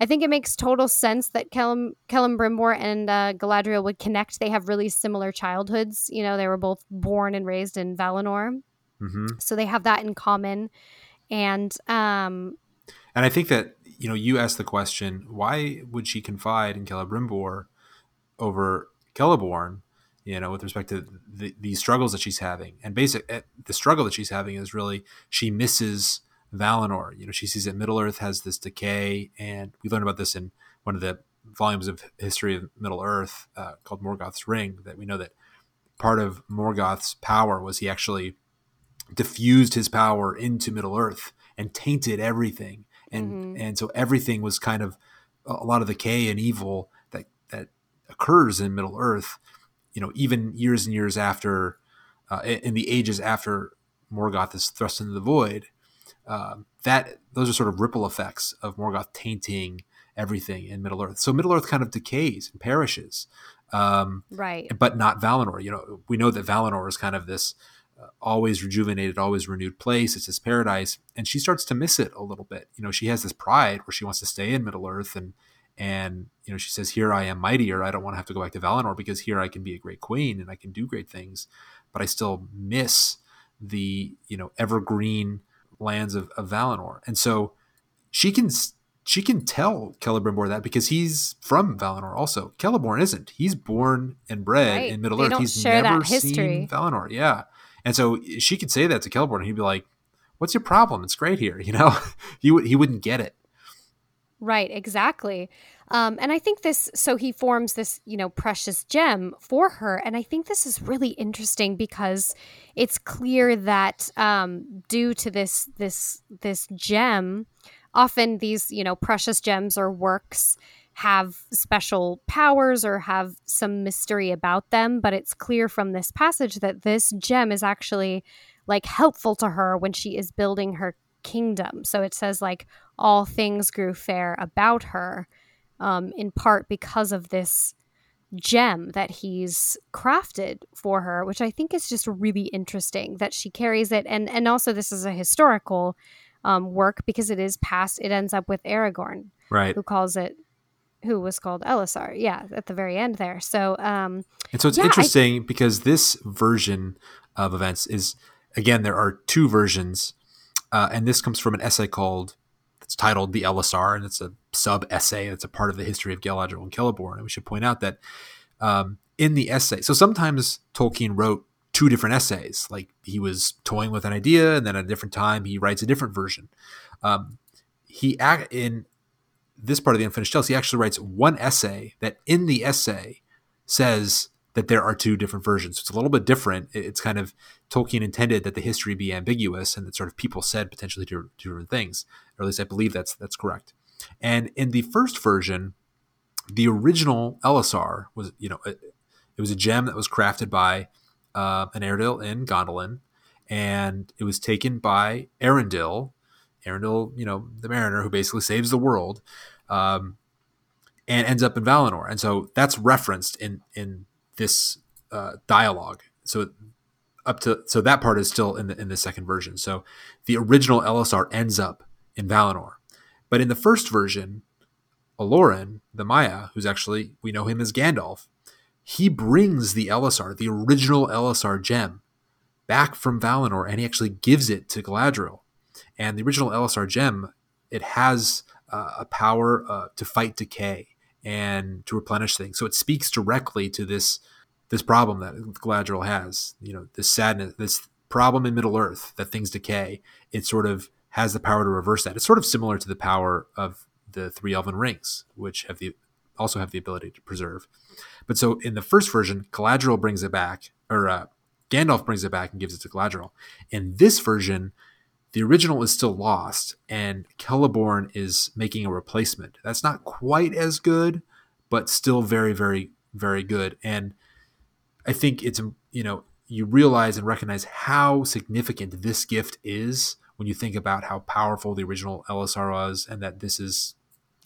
Speaker 1: I think it makes total sense that Kellum Brimbor and uh, Galadriel would connect. They have really similar childhoods. You know, they were both born and raised in Valinor, mm-hmm. so they have that in common. And um,
Speaker 2: and I think that you know, you asked the question, why would she confide in Celebrimbor over Celeborn? You know, with respect to the, the struggles that she's having, and basic eh, the struggle that she's having is really she misses Valinor. You know, she sees that Middle Earth has this decay, and we learned about this in one of the volumes of history of Middle Earth uh, called Morgoth's Ring. That we know that part of Morgoth's power was he actually diffused his power into Middle Earth and tainted everything, and mm-hmm. and so everything was kind of a lot of decay and evil that that occurs in Middle Earth, you know, even years and years after, uh, in the ages after Morgoth is thrust into the void, uh, that those are sort of ripple effects of Morgoth tainting everything in Middle Earth. So Middle Earth kind of decays and perishes, um,
Speaker 1: right?
Speaker 2: But not Valinor. You know, we know that Valinor is kind of this uh, always rejuvenated, always renewed place. It's this paradise, and she starts to miss it a little bit. You know, she has this pride where she wants to stay in Middle Earth, and and you know, she says, "Here I am, mightier. I don't want to have to go back to Valinor because here I can be a great queen and I can do great things, but I still miss the you know evergreen lands of, of Valinor." And so she can she can tell Celebrimbor that because he's from Valinor also. Celeborn isn't. He's born and bred right. in Middle
Speaker 1: they
Speaker 2: Earth. He's never seen Valinor. Yeah. And so she could say that to Celeborn and he'd be like, What's your problem? It's great here. You know, he, he wouldn't get it.
Speaker 1: Right, exactly. Um, and I think this, so he forms this, you know, precious gem for her. And I think this is really interesting because it's clear that um, due to this, this, this gem, often these, you know, precious gems or works have special powers or have some mystery about them, but it's clear from this passage that this gem is actually like helpful to her when she is building her kingdom. So it says like all things grew fair about her, um, in part because of this gem that he's crafted for her, which I think is just really interesting that she carries it. And and also this is a historical um, work because it is past. It ends up with Aragorn,
Speaker 2: right?
Speaker 1: Who calls it, who was called Elessar. Yeah, at the very end there. So, um,
Speaker 2: and so it's
Speaker 1: yeah,
Speaker 2: interesting I, because this version of events is again there are two versions, uh, and this comes from an essay called it's titled "The Elessar," and it's a sub essay. It's a part of the history of Galadriel and Celeborn. And we should point out that um, in the essay, so sometimes Tolkien wrote two different essays. Like he was toying with an idea, and then at a different time he writes a different version. Um, he act in this part of the Unfinished Tales. He actually writes one essay that in the essay says that there are two different versions. It's a little bit different. It's kind of Tolkien intended that the history be ambiguous and that sort of people said potentially two, different things, or at least I believe that's that's correct. And in the first version, the original Elessar was, you know, it, it was a gem that was crafted by uh, an Eärendil in Gondolin, and it was taken by Eärendil, Eärendil, you know, the mariner who basically saves the world, um, and ends up in Valinor. And so that's referenced in in this uh, dialogue. So up to so that part is still in the in the second version. So the original Elessar ends up in Valinor, but in the first version, Olórin, the Maia, who's actually we know him as Gandalf, he brings the Elessar, the original Elessar gem, back from Valinor, and he actually gives it to Galadriel. And the original Elessar gem, it has uh, a power uh, to fight decay and to replenish things. So it speaks directly to this this problem that Galadriel has. You know, this sadness, this problem in Middle Earth that things decay. It sort of has the power to reverse that. It's sort of similar to the power of the three elven rings, which have the also have the ability to preserve. But so in the first version, Galadriel brings it back, or uh, Gandalf brings it back and gives it to Galadriel. In this version, the original is still lost, and Celeborn is making a replacement. That's not quite as good, but still very, very, very good. And I think it's you know you realize and recognize how significant this gift is when you think about how powerful the original Elessar was, and that this is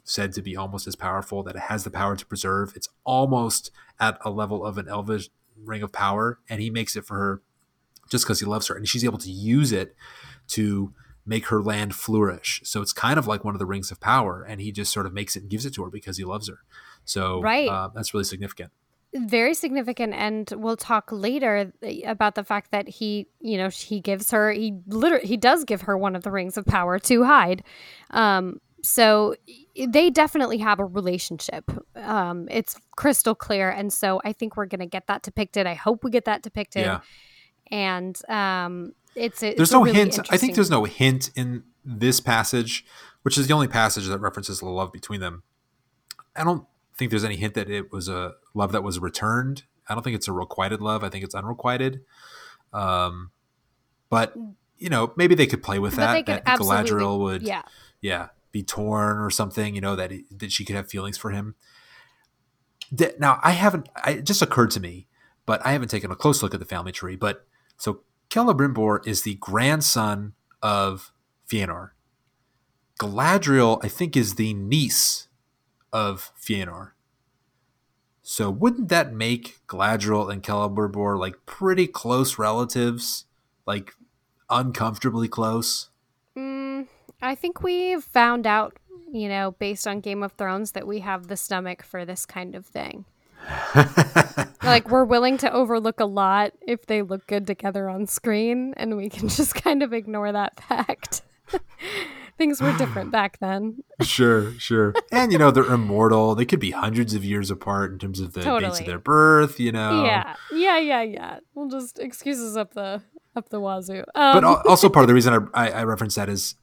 Speaker 2: said to be almost as powerful, that it has the power to preserve. It's almost at a level of an Elvish ring of power, and he makes it for her just because he loves her, and she's able to use it to make her land flourish. So it's kind of like one of the rings of power, and he just sort of makes it and gives it to her because he loves her. So
Speaker 1: right.
Speaker 2: Uh, that's really significant.
Speaker 1: Very significant, and we'll talk later about the fact that he, you know, he gives her, he literally, he does give her one of the rings of power to hide. Um, so they definitely have a relationship. Um, it's crystal clear, and so I think we're going to get that depicted. I hope we get that depicted. Yeah. And um, it's, it's
Speaker 2: there's no really hint. I think there's no hint in this passage, which is the only passage that references the love between them. I don't think there's any hint that it was a love that was returned. I don't think it's a requited love. I think it's unrequited. Um, but you know, maybe they could play with that. That Galadriel would,
Speaker 1: yeah,
Speaker 2: yeah, be torn or something, you know, that, that she could have feelings for him. now I haven't. I, it just occurred to me, but I haven't taken a close look at the family tree. But so Celebrimbor is the grandson of Fëanor. Galadriel, I think, is the niece of Fëanor. So wouldn't that make Galadriel and Celebrimbor like pretty close relatives, like uncomfortably close?
Speaker 1: Mm, I think we've found out, you know, based on Game of Thrones, that we have the stomach for this kind of thing. like we're willing to overlook a lot if they look good together on screen, and we can just kind of ignore that fact. things were different back then.
Speaker 2: sure, sure. And you know, they're immortal. They could be hundreds of years apart in terms of the totally. dates of their birth, you know.
Speaker 1: Yeah. Yeah, yeah, yeah. We'll just excuses up the up the wazoo. Um,
Speaker 2: but also part of the reason I, I, I reference that is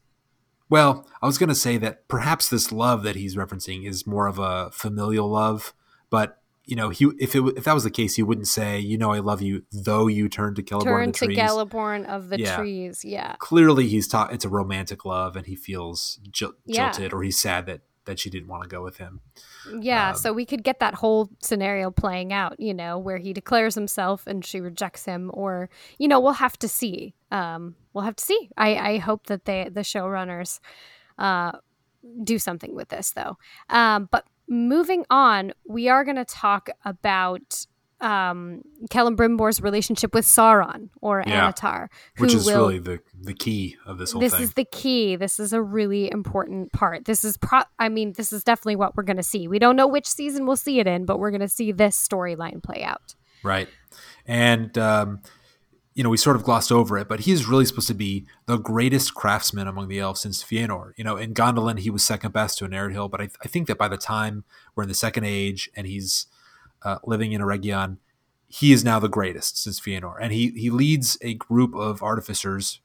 Speaker 2: well, I was going to say that perhaps this love that he's referencing is more of a familial love, but you know, he if it if that was the case, he wouldn't say, "You know, I love you," though you turn to Celeborn turn
Speaker 1: of the to trees. Celeborn of the yeah. trees. Yeah.
Speaker 2: Clearly, he's taught it's a romantic love, and he feels jil- yeah. jilted, or he's sad that that she didn't want to go with him.
Speaker 1: Yeah, um, so we could get that whole scenario playing out, you know, where he declares himself and she rejects him, or you know, we'll have to see. Um, we'll have to see. I I hope that they the showrunners uh do something with this though. Um, but moving on, we are going to talk about um, Brimbor's relationship with Sauron or yeah. Annatar,
Speaker 2: which is will, really the the key of this whole
Speaker 1: this
Speaker 2: thing.
Speaker 1: is the key. This is a really important part. This is pro. I mean, this is definitely what we're going to see. We don't know which season we'll see it in, but we're going to see this storyline play out.
Speaker 2: Right, and um, you know, we sort of glossed over it, but he's really supposed to be the greatest craftsman among the elves since Fëanor. You know, in Gondolin, he was second best to Eärendil, but I, I think that by the time we're in the Second Age and he's uh, living in Eregion, he is now the greatest since Fëanor. And he, he leads a group of artificers,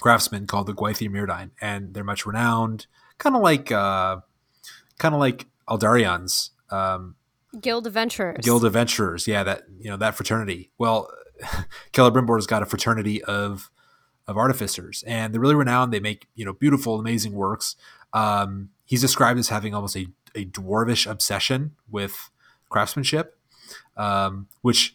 Speaker 2: craftsmen called the Gwaith-i-Mírdain, and they're much renowned, kind of like, uh, kind of like Aldarion's, um,
Speaker 1: Guild of Venturers.
Speaker 2: Guild of Venturers, yeah, that you know that fraternity. Well, Celebrimbor's got a fraternity of of artificers, and they're really renowned. They make you know beautiful, amazing works. Um, he's described as having almost a, a dwarvish obsession with craftsmanship, um, which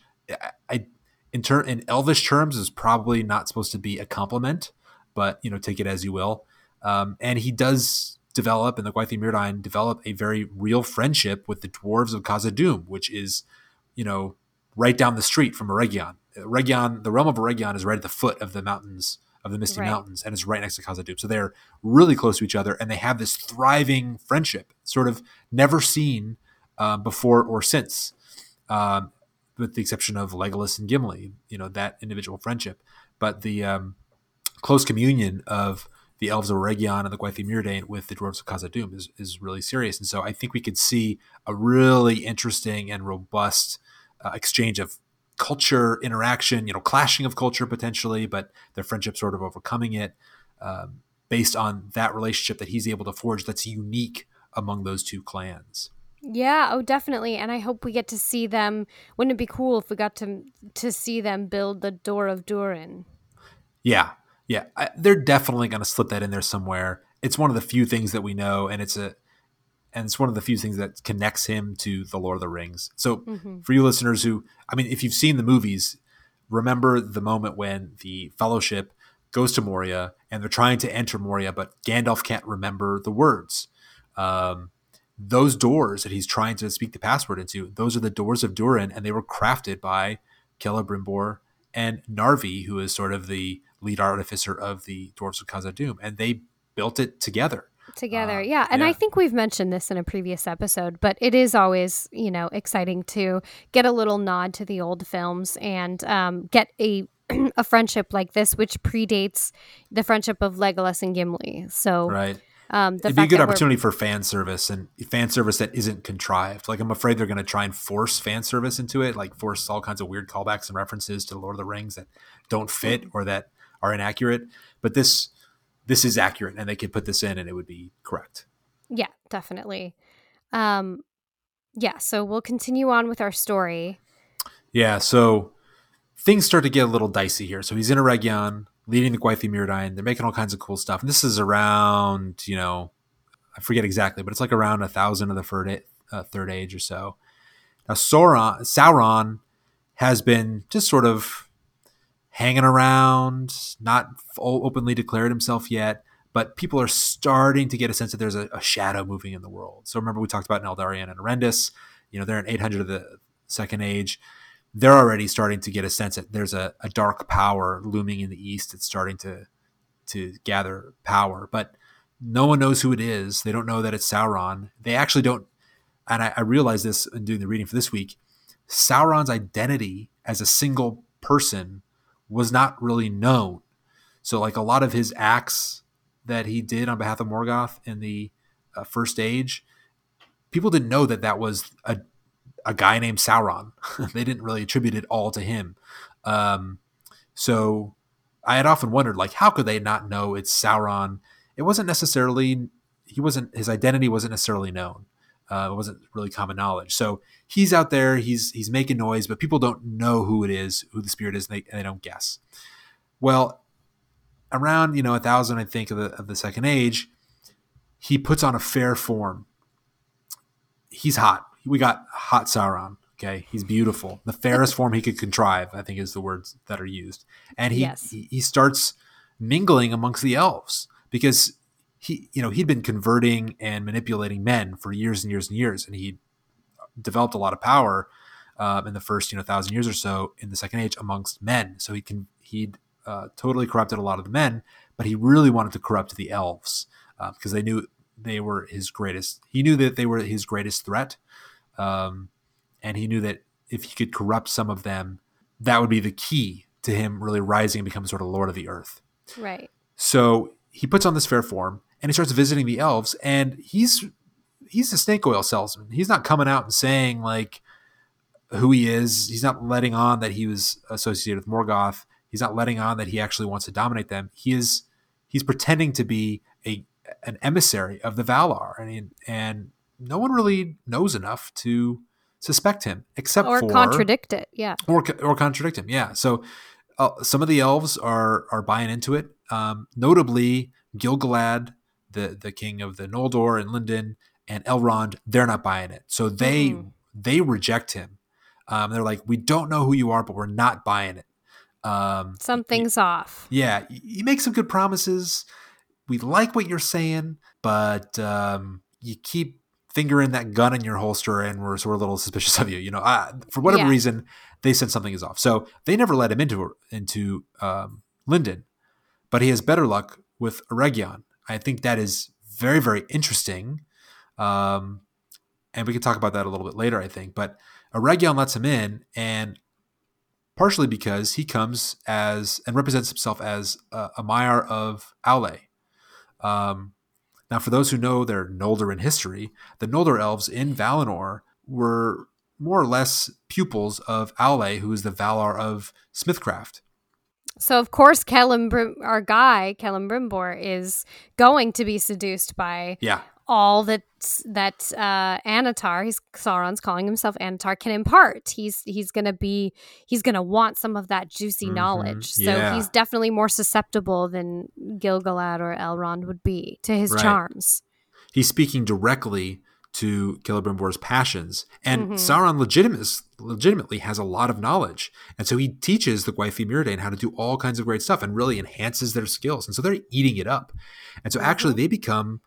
Speaker 2: I, in ter- in elvish terms is probably not supposed to be a compliment, but you know take it as you will. Um, and he does develop, and the Gwaith-i-Mírdain develop a very real friendship with the dwarves of Khazad-dûm, which is you know right down the street from Eregion. Region, the realm of Eregion is right at the foot of the mountains of the Misty right. Mountains, and it's right next to Khazad-dûm. So they're really close to each other, and they have this thriving friendship, sort of never seen uh, before or since, um, with the exception of Legolas and Gimli. You know that individual friendship, but the um, close communion of the elves of Eregion and the Gwaith-i-Mírdain with the dwarves of Khazad-dûm is, is really serious. And so I think we could see a really interesting and robust uh, exchange of culture interaction, you know, clashing of culture potentially, but their friendship sort of overcoming it um, based on that relationship that he's able to forge that's unique among those two clans.
Speaker 1: Yeah, oh definitely. And I hope we get to see them. Wouldn't it be cool if we got to to see them build the door of Durin?
Speaker 2: Yeah. Yeah, I, they're definitely going to slip that in there somewhere. It's one of the few things that we know and it's a and it's one of the few things that connects him to the Lord of the Rings. So, mm-hmm. for you listeners who, I mean, if you've seen the movies, remember the moment when the Fellowship goes to Moria and they're trying to enter Moria, but Gandalf can't remember the words. Um, those doors that he's trying to speak the password into, those are the doors of Durin, and they were crafted by Celebrimbor and Narvi, who is sort of the lead artificer of the Dwarves of Khazad-dûm, and they built it together
Speaker 1: together. Uh, yeah. And yeah. I think we've mentioned this in a previous episode, but it is always, you know, exciting to get a little nod to the old films and um, get a a friendship like this, which predates the friendship of Legolas and Gimli. So
Speaker 2: right. Um, It'd be a good opportunity for fan service and fan service that isn't contrived. Like I'm afraid they're going to try and force fan service into it, like force all kinds of weird callbacks and references to Lord of the Rings that don't fit or that are inaccurate. But this this is accurate and they could put this in and it would be correct.
Speaker 1: Yeah, definitely. Um, yeah, so we'll continue on with our story.
Speaker 2: Yeah, so things start to get a little dicey here. So he's in Eregion leading the Gwaith-i-Mírdain. They're making all kinds of cool stuff. And this is around, you know, I forget exactly, but it's like around a thousand of the third, uh, third age or so. Now Sauron, Sauron has been just sort of hanging around, not openly declared himself yet, but people are starting to get a sense that there's a, a shadow moving in the world. So remember we talked about Neldarien and Erendis. You know, they're in 800 of the Second Age. They're already starting to get a sense that there's a, a dark power looming in the east. It's starting to to gather power, but no one knows who it is. They don't know that it's Sauron. They actually don't. And I, I realized this in doing the reading for this week. Sauron's identity as a single person was not really known. So, like a lot of his acts that he did on behalf of Morgoth in the uh, First Age, people didn't know that that was a a guy named Sauron. they didn't really attribute it all to him. Um, so I had often wondered, like, how could they not know it's Sauron? It wasn't necessarily he wasn't his identity wasn't necessarily known. Uh, it wasn't really common knowledge. So he's out there, he's he's making noise, but people don't know who it is, who the spirit is, and they, and they don't guess. Well, around you know a thousand, I think of the of the second age, he puts on a fair form. He's hot. We got hot Sauron. Okay, he's beautiful. The fairest form he could contrive, I think, is the words that are used. And he yes. he, he starts mingling amongst the elves because he you know he'd been converting and manipulating men for years and years and years, and he developed a lot of power um, in the first you know thousand years or so in the Second Age amongst men. So he can he'd uh, totally corrupted a lot of the men, but he really wanted to corrupt the elves uh, because they knew they were his greatest. He knew that they were his greatest threat, um, and he knew that if he could corrupt some of them, that would be the key to him really rising and becoming sort of lord of the earth.
Speaker 1: Right.
Speaker 2: So he puts on this fair form and he starts visiting the elves, and he's he's a snake oil salesman. He's not coming out and saying like who he is. He's not letting on that he was associated with Morgoth. He's not letting on that he actually wants to dominate them. He is he's pretending to be a an emissary of the Valar, and and no one really knows enough to suspect him except
Speaker 1: or
Speaker 2: for
Speaker 1: contradict it. Yeah,
Speaker 2: or or contradict him. Yeah. So uh, some of the elves are are buying into it. Um, notably, Gil-galad, the the king of the Noldor and Lindon, and Elrond, they're not buying it. So they mm. they reject him. Um, they're like, we don't know who you are, but we're not buying it.
Speaker 1: Um, Something's off.
Speaker 2: Yeah, you make some good promises. We like what you're saying, but um, you keep fingering that gun in your holster, and we're sort of a little suspicious of you. You know, uh, for whatever yeah. reason, they said something is off. So they never let him into into um, Lindon, but he has better luck with Eregion. I think that is very very interesting, um, and we can talk about that a little bit later. I think, but Eregion lets him in, and partially because he comes as and represents himself as a, a Maiar of Aule. Um, now, for those who know their Noldorin history, the Noldor elves in Valinor were more or less pupils of Aule, who is the Valar of Smithcraft.
Speaker 1: So of course, Celebrimbor, our guy Celebrimbor, is going to be seduced by
Speaker 2: yeah
Speaker 1: all that that uh, Annatar, he's Sauron's calling himself Annatar, can impart. He's he's gonna be he's gonna want some of that juicy mm-hmm. knowledge. So yeah. he's definitely more susceptible than Gil-galad or Elrond would be to his right. charms.
Speaker 2: He's speaking directly to Celebrimbor's passions, and mm-hmm. Sauron legitimate, legitimately has a lot of knowledge, and so he teaches the Gwaith-i-Mírdain how to do all kinds of great stuff, and really enhances their skills, and so they're eating it up, and so actually mm-hmm. they become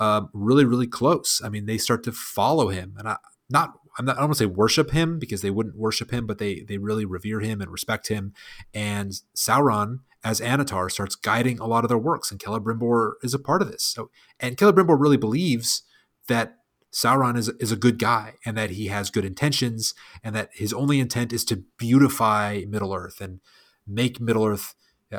Speaker 2: um, really, really close. I mean, they start to follow him, and I not I'm not I don't want to say worship him because they wouldn't worship him, but they they really revere him and respect him. And Sauron as Annatar, starts guiding a lot of their works, and Celebrimbor is a part of this. So, and Celebrimbor really believes that Sauron is is a good guy and that he has good intentions, and that his only intent is to beautify Middle Earth and make Middle Earth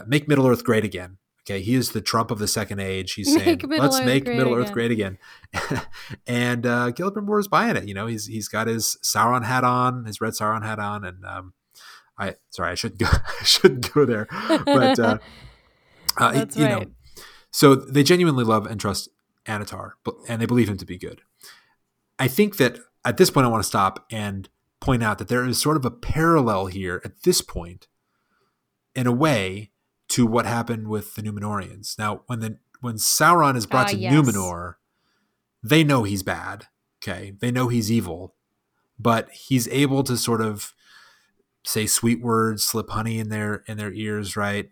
Speaker 2: make Middle Earth great again. Okay, he is the Trump of the Second Age. He's saying, "Let's Earth make Middle Earth great again." and uh, Celebrimbor is buying it. You know, he's he's got his Sauron hat on, his red Sauron hat on, and um, I sorry, I shouldn't go, I shouldn't go there, but uh, uh, That's you right. know, so they genuinely love and trust Annatar, but and they believe him to be good. I think that at this point, I want to stop and point out that there is sort of a parallel here at this point, in a way to what happened with the Numenoreans. Now, when the when Sauron is brought uh, to yes. Numenor, they know he's bad. Okay, they know he's evil, but he's able to sort of say sweet words, slip honey in their in their ears, right?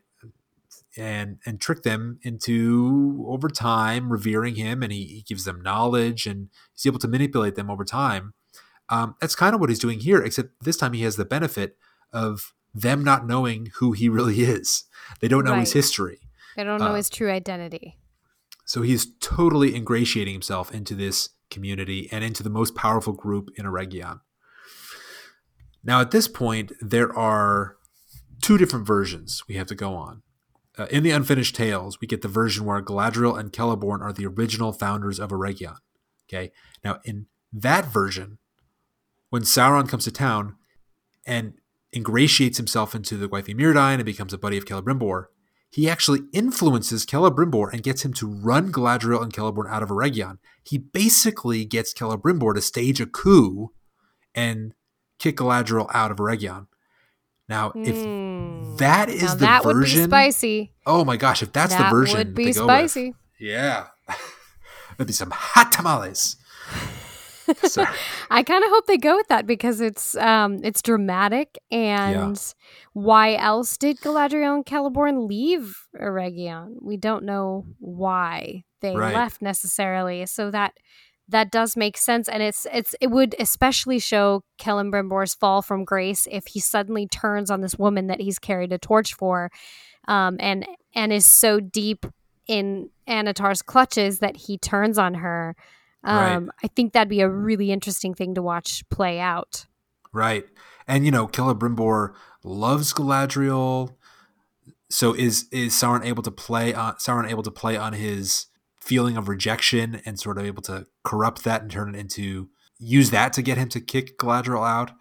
Speaker 2: And and trick them into over time revering him, and he, he gives them knowledge, and he's able to manipulate them over time. Um, that's kind of what he's doing here, except this time he has the benefit of them not knowing who he really is. They don't know right. his history.
Speaker 1: They don't know uh, his true identity.
Speaker 2: So he's totally ingratiating himself into this community and into the most powerful group in Eregion. Now, at this point, there are two different versions we have to go on. Uh, in the Unfinished Tales, we get the version where Galadriel and Celeborn are the original founders of Eregion. Okay. Now, in that version, when Sauron comes to town and ingratiates himself into the Gwythyr and becomes a buddy of Celebrimbor, he actually influences Celebrimbor and gets him to run Galadriel and Celeborn out of Eregion. He basically gets Celebrimbor to stage a coup and kick Galadriel out of Eregion. Now, if mm. that is now the that version, would
Speaker 1: be spicy.
Speaker 2: Oh my gosh, if that's
Speaker 1: that
Speaker 2: the version, That
Speaker 1: would be spicy.
Speaker 2: With, yeah, that'd be some hot tamales.
Speaker 1: I kind of hope they go with that because it's um it's dramatic and yeah. why else did Galadriel and Celeborn leave Eregion? We don't know why they right. left necessarily. So that that does make sense and it's it's it would especially show Celebrimbor's fall from grace if he suddenly turns on this woman that he's carried a torch for um and and is so deep in Annatar's clutches that he turns on her um, right. I think that'd be a really interesting thing to watch play out.
Speaker 2: Right. And you know, Celebrimbor loves Galadriel. So is is Sauron able to play on Sauron able to play on his feeling of rejection and sort of able to corrupt that and turn it into use that to get him to kick Galadriel out?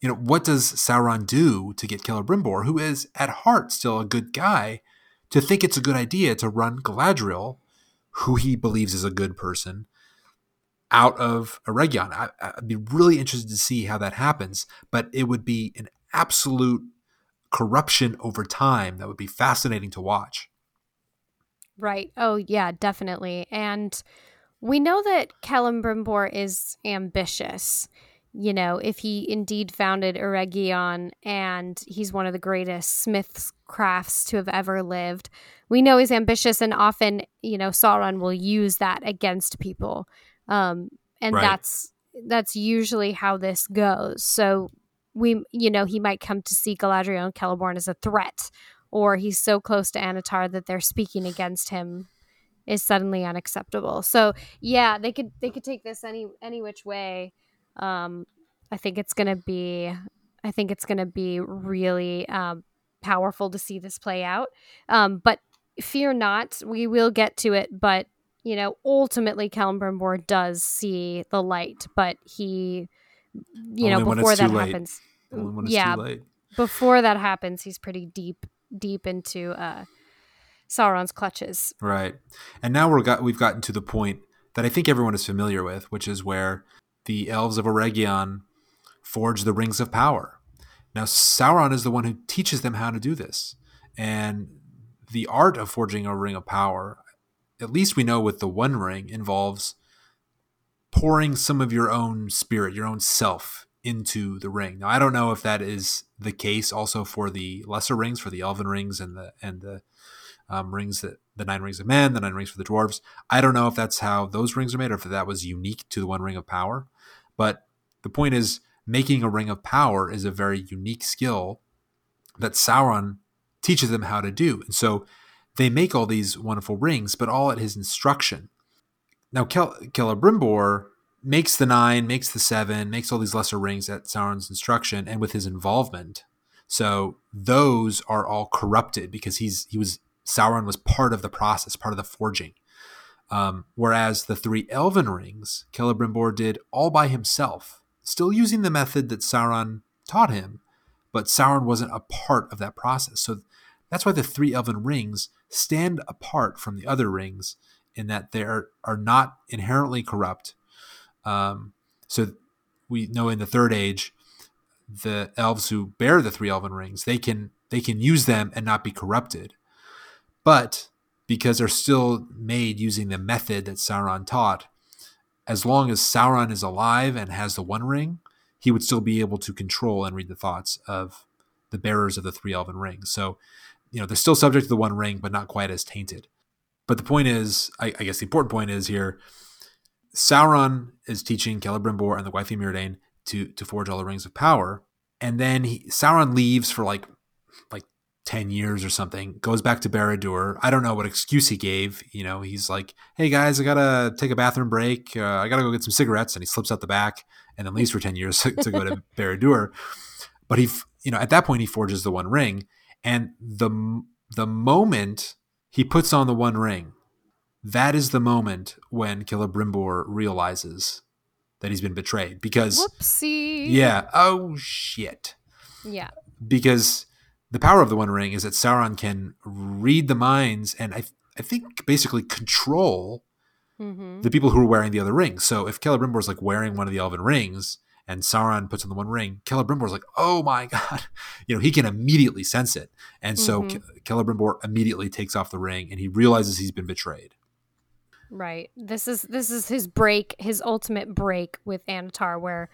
Speaker 2: You know, what does Sauron do to get Celebrimbor, who is at heart still a good guy, to think it's a good idea to run Galadriel, who he believes is a good person, out of Eregion. I'd be really interested to see how that happens, but it would be an absolute corruption over time that would be fascinating to watch.
Speaker 1: Right. Oh, yeah, definitely. And we know that Celebrimbor is ambitious. You know, if he indeed founded Eregion and he's one of the greatest smiths crafts to have ever lived, we know he's ambitious and often, you know, Sauron will use that against people um, and right. that's that's usually how this goes. So we, you know, he might come to see Galadriel and Celeborn as a threat, or he's so close to Annatar that they're speaking against him is suddenly unacceptable. So yeah, they could they could take this any any which way. Um, I think it's gonna be I think it's gonna be really um, powerful to see this play out. Um, but fear not, we will get to it. But you know, ultimately Celebrimbor does see the light, but he, you Only know, before that happens, yeah, before that happens, he's pretty deep, deep into uh, Sauron's clutches.
Speaker 2: Right, and now we're got we've gotten to the point that I think everyone is familiar with, which is where the elves of Eregion forge the rings of power. Now Sauron is the one who teaches them how to do this, and the art of forging a ring of power at least we know with the One Ring involves pouring some of your own spirit, your own self into the ring. Now I don't know if that is the case also for the lesser rings, for the elven rings and the and the um, rings that the nine rings of men, the nine rings for the dwarves. I don't know if that's how those rings are made, or if that was unique to the one ring of power. But the point is, making a ring of power is a very unique skill that Sauron teaches them how to do. And so they make all these wonderful rings, but all at his instruction. Now, Kel- Celebrimbor makes the nine, makes the seven, makes all these lesser rings at Sauron's instruction and with his involvement. So those are all corrupted because he's he was Sauron was part of the process, part of the forging. Um, whereas the three elven rings, Celebrimbor did all by himself, still using the method that Sauron taught him, but Sauron wasn't a part of that process. So that's why the three elven rings stand apart from the other rings in that they are, are not inherently corrupt. Um, so we know in the third age, the elves who bear the three elven rings, they can they can use them and not be corrupted. But because they're still made using the method that Sauron taught, as long as Sauron is alive and has the one ring, he would still be able to control and read the thoughts of the bearers of the three elven rings. So, you know, they're still subject to the one ring, but not quite as tainted. But the point is, I, I guess the important point is here, Sauron is teaching Celebrimbor and the Gwaith-i-Mírdain to to forge all the rings of power, and then he, Sauron leaves for like like 10 years or something, goes back to Barad-dûr. I don't know what excuse he gave. You know, he's like, hey guys, I gotta take a bathroom break. Uh, I gotta go get some cigarettes. And he slips out the back and then leaves for 10 years to go to Barad-dûr. But he, you know, at that point, he forges the one ring. And the, the moment he puts on the one ring, that is the moment when Celebrimbor realizes that he's been betrayed because
Speaker 1: Whoopsie.
Speaker 2: yeah oh shit
Speaker 1: Yeah.
Speaker 2: because the power of the One Ring is that Sauron can read the minds and I, I think basically control
Speaker 1: Mm-hmm.
Speaker 2: the people who are wearing the other rings. So if Celebrimbor is like wearing one of the Elven rings and Sauron puts on the One Ring, Celebrimbor is like, oh my god, you know he can immediately sense it, and so
Speaker 1: Mhm.
Speaker 2: Ke- Celebrimbor immediately takes off the ring and he realizes he's been betrayed.
Speaker 1: Right. This is this is his break, his ultimate break with Annatar, where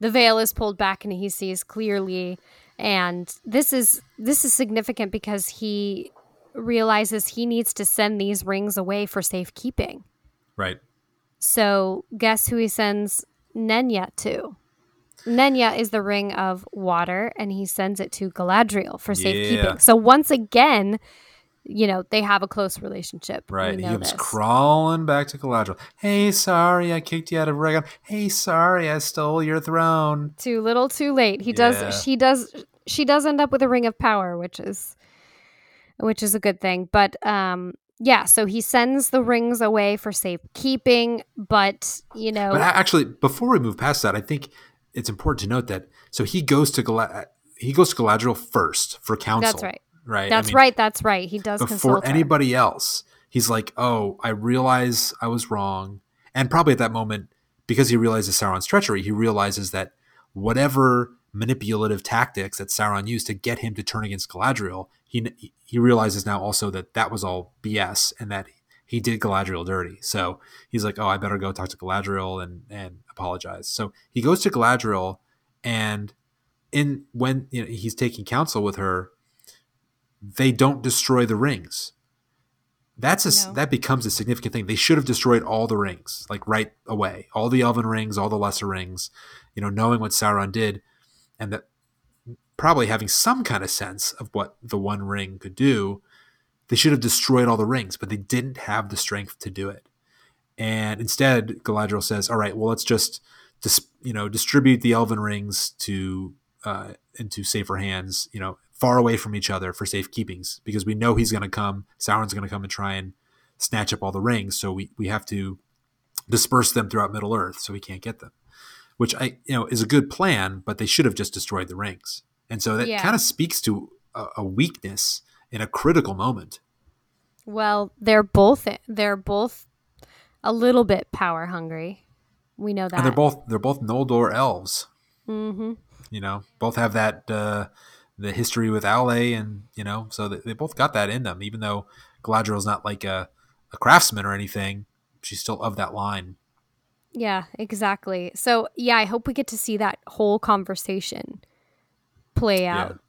Speaker 1: the veil is pulled back and he sees clearly. And this is this is significant because he realizes he needs to send these rings away for safekeeping.
Speaker 2: Right.
Speaker 1: So guess who he sends Nenya to? Nenya is the ring of water, and he sends it to Galadriel for safekeeping.
Speaker 2: Yeah.
Speaker 1: So once again, you know they have a close relationship.
Speaker 2: Right. He comes
Speaker 1: this.
Speaker 2: crawling back to Galadriel. Hey, sorry, I kicked you out of Eregion. Hey, sorry, I stole your throne.
Speaker 1: too little too late he
Speaker 2: Yeah.
Speaker 1: does she does she does end up with a ring of power which is which is a good thing but um yeah so he sends the rings away for safekeeping but you know
Speaker 2: But actually, before we move past that, I think it's important to note that so he goes to Gala- he goes to Galadriel first for counsel.
Speaker 1: that's right
Speaker 2: Right. I
Speaker 1: that's
Speaker 2: mean,
Speaker 1: right that's right he does
Speaker 2: Before
Speaker 1: consult her.
Speaker 2: anybody else, he's like, "Oh, I realize I was wrong," and probably at that moment, because he realizes Sauron's treachery, he realizes that whatever manipulative tactics that Sauron used to get him to turn against Galadriel, he he realizes now also that that was all BS and that he did Galadriel dirty. So he's like, "Oh, I better go talk to Galadriel and and apologize." So he goes to Galadriel, and in when you know, he's taking counsel with her, they don't destroy the rings. That's a
Speaker 1: No.
Speaker 2: that becomes a significant thing. They should have destroyed all the rings, like right away, all the elven rings, all the lesser rings. You know, knowing what Sauron did, and that probably having some kind of sense of what the One Ring could do, they should have destroyed all the rings, but they didn't have the strength to do it. And instead, Galadriel says, "All right, well, let's just, dis- you know, distribute the elven rings to uh, into safer hands, you know, far away from each other for safekeepings, because we know he's going to come. Sauron's going to come and try and snatch up all the rings, so we we have to disperse them throughout Middle Earth, so we can't get them." Which I, you know, is a good plan, but they should have just destroyed the rings. And so that
Speaker 1: Yeah.
Speaker 2: kind of speaks to a, a weakness in a critical moment.
Speaker 1: well they're both they're both a little bit power hungry we know that
Speaker 2: And they're both they're both Noldor elves.
Speaker 1: mm-hmm.
Speaker 2: you know both have that uh the history with Aule and you know so they, they both got that in them even though Galadriel's not like a, a craftsman or anything she's still of that line
Speaker 1: Yeah, exactly. So, yeah, I hope we get to see that whole conversation play
Speaker 2: Yeah.
Speaker 1: out.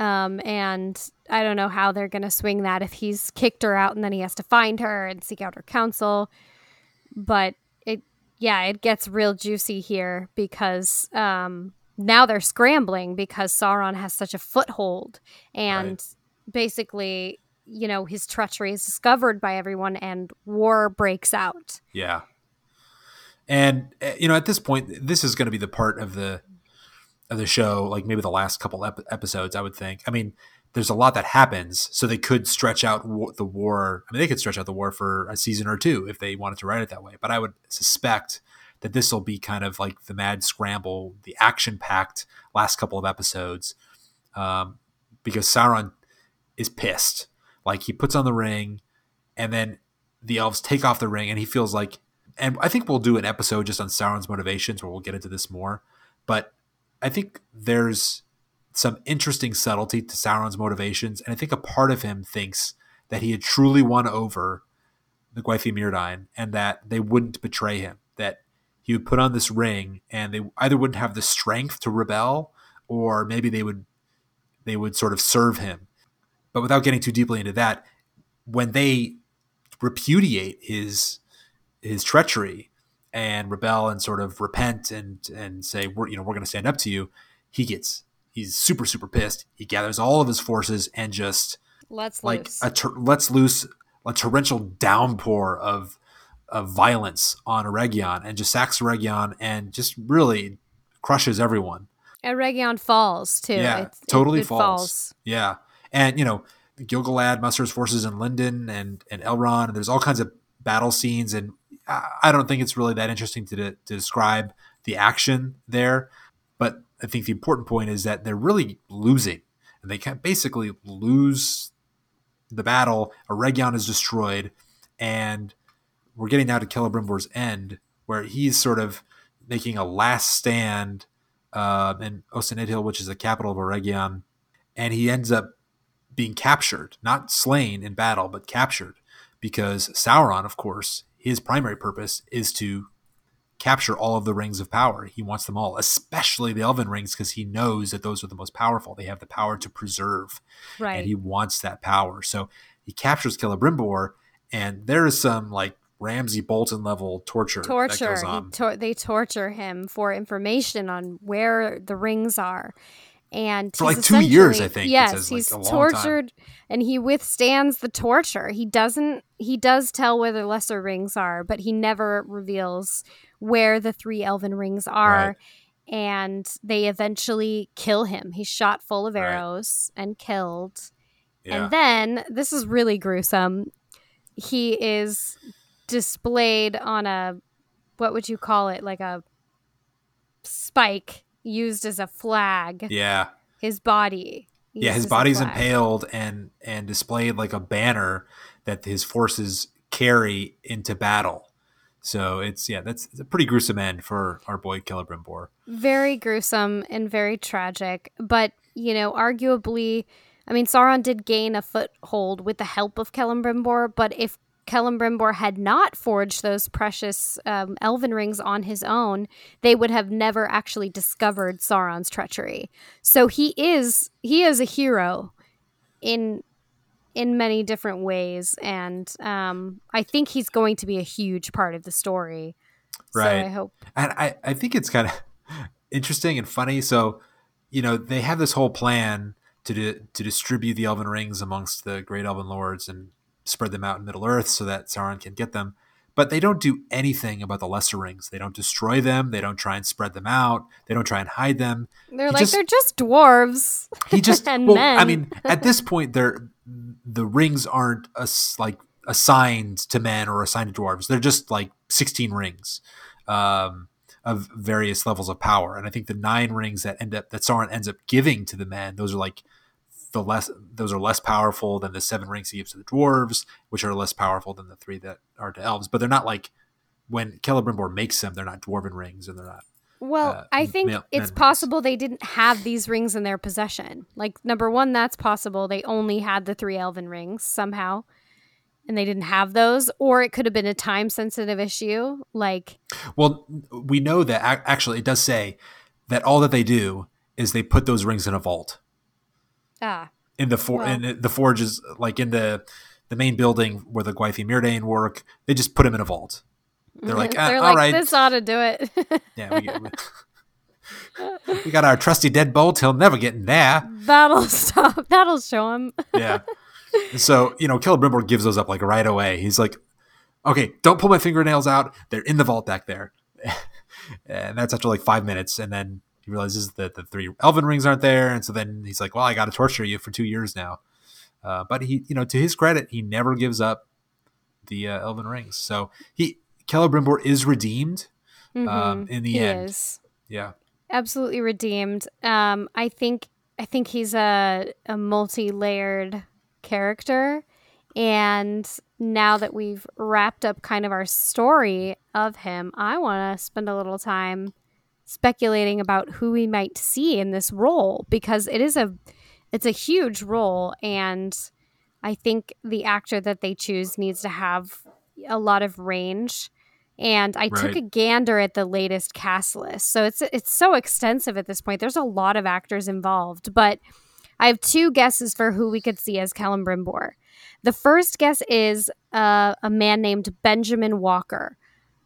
Speaker 1: Um, and I don't know how they're to swing that if he's kicked her out and then he has to find her and seek out her counsel. But it, yeah, it gets real juicy here because um, now they're scrambling because Sauron has such a foothold. And basically, you know, his treachery is discovered by everyone and war breaks out.
Speaker 2: yeah and uh, you know at this point this is going to be the part of the of the show like maybe the last couple ep- episodes I would think I mean there's a lot that happens so they could stretch out war, the war I mean they could stretch out the war for a season or two if they wanted to write it that way but I would suspect that this will be kind of like the mad scramble the action packed last couple of episodes um, because Sauron is pissed like he puts on the ring and then the elves take off the ring and he feels like and I think we'll do an episode just on Sauron's motivations where we'll get into this more but I think there's some interesting subtlety to Sauron's motivations, and I think a part of him thinks that he had truly won over the Gwaith-i-Mírdain and that they wouldn't betray him. That he would put on this ring, and they either wouldn't have the strength to rebel, or maybe they would they would sort of serve him. But without getting too deeply into that, when they repudiate his his treachery and rebel and sort of repent and and say we're you know we're going to stand up to you, he gets he's super super pissed. He gathers all of his forces and just
Speaker 1: Let's
Speaker 2: like
Speaker 1: loose.
Speaker 2: a ter- lets loose a torrential downpour of of violence on Eregion and just sacks Eregion and just really crushes everyone.
Speaker 1: Eregion falls too.
Speaker 2: Yeah,
Speaker 1: It's- it-
Speaker 2: totally
Speaker 1: it
Speaker 2: falls. Yeah, and you know Gil-galad musters forces in Lindon and and Elrond, and there's all kinds of battle scenes, and I don't think it's really that interesting to, to describe the action there, but I think the important point is that they're really losing, and they can basically lose the battle. Eregion is destroyed, and we're getting now to Celebrimbor's end, where he's sort of making a last stand uh, in Ost-in-Edhil, which is the capital of Eregion, and he ends up being captured, not slain in battle, but captured, because Sauron, of course, his primary purpose is to capture all of the rings of power. He wants them all, especially the Elven rings, because he knows that those are the most powerful. They have the power to preserve,
Speaker 1: right.
Speaker 2: and he wants that power. So he captures Celebrimbor, and there is some like Ramsey Bolton level torture, that
Speaker 1: torture.
Speaker 2: goes on.
Speaker 1: tor- they torture him for information on where the rings are. And
Speaker 2: For, like, two years, I think
Speaker 1: Yes,
Speaker 2: says, like,
Speaker 1: he's
Speaker 2: a
Speaker 1: tortured, and he withstands the torture. He doesn't. He does tell where the lesser rings are, but he never reveals where the three elven rings are.
Speaker 2: Right.
Speaker 1: And they eventually kill him. He's shot full of
Speaker 2: Right.
Speaker 1: arrows and killed.
Speaker 2: yeah.
Speaker 1: And then this is really gruesome. He is displayed on a what would you call it? Like a spike used as a flag.
Speaker 2: yeah.
Speaker 1: His body.
Speaker 2: Yeah, his body's impaled and and displayed like a banner that his forces carry into battle. So it's yeah, that's it's a pretty gruesome end for our boy Celebrimbor.
Speaker 1: Very gruesome and very tragic. But, you know, arguably, I mean, Sauron did gain a foothold with the help of Celebrimbor, but if Celebrimbor had not forged those precious um, elven rings on his own, they would have never actually discovered Sauron's treachery. So he is he is a hero in in many different ways, and um, I think he's going to be a huge part of the story.
Speaker 2: Right.
Speaker 1: So I hope
Speaker 2: And I, I think it's kind of interesting and funny. So, you know, they have this whole plan to di- to distribute the Elven rings amongst the great Elven lords and spread them out in Middle Earth so that Sauron can get them. But they don't do anything about the lesser rings. They don't destroy them. They don't try and spread them out. They don't try and hide them.
Speaker 1: they're
Speaker 2: He
Speaker 1: like
Speaker 2: just-
Speaker 1: they're just dwarves.
Speaker 2: He just
Speaker 1: And
Speaker 2: well,
Speaker 1: men.
Speaker 2: I mean, at this point, they're the rings aren't as like assigned to men or assigned to dwarves. They're just like sixteen rings um, of various levels of power. And I think the nine rings that end up that Sauron ends up giving to the men, those are like the less those are less powerful than the seven rings he gives to the dwarves, which are less powerful than the three that are to elves. But they're not like when Celebrimbor makes them, they're not dwarven rings, and they're not.
Speaker 1: Well,
Speaker 2: uh,
Speaker 1: I think
Speaker 2: male-
Speaker 1: it's possible they didn't have these rings in their possession. Like number one, that's possible. They only had the three elven rings somehow, and they didn't have those. Or it could have been a time sensitive issue. Like
Speaker 2: Well, we know that actually it does say that all that they do is they put those rings in a vault
Speaker 1: ah,
Speaker 2: in the for
Speaker 1: Well.
Speaker 2: in the forges like in the the main building where the Gwaith-i-Mírdain work. They just put him in a vault. They're like, ah,
Speaker 1: they're
Speaker 2: all
Speaker 1: like
Speaker 2: right,
Speaker 1: this ought to do it.
Speaker 2: yeah, we, we, we got our trusty deadbolt. He'll never get in there.
Speaker 1: That'll stop. That'll show him.
Speaker 2: Yeah. And so you know, Celebrimbor gives those up like right away. He's like, okay, don't pull my fingernails out. They're in the vault back there. and that's after like five minutes, and then he realizes that the three elven rings aren't there, and so then he's like, well, I got to torture you for two years now. Uh, but he, you know, to his credit, he never gives up the uh, elven rings. So he Celebrimbor is redeemed um,
Speaker 1: Mhm.
Speaker 2: in the
Speaker 1: he
Speaker 2: end.
Speaker 1: is.
Speaker 2: Yeah.
Speaker 1: absolutely redeemed. Um, I think I think he's a a multi layered character, and now that we've wrapped up kind of our story of him, I want to spend a little time speculating about who we might see in this role because it is a it's a huge role and I think the actor that they choose needs to have a lot of range and I took a gander at the latest cast list. So it's it's so extensive at this point. There's a lot of actors involved, but I have two guesses for who we could see as Celebrimbor. The first guess is uh, a man named Benjamin Walker.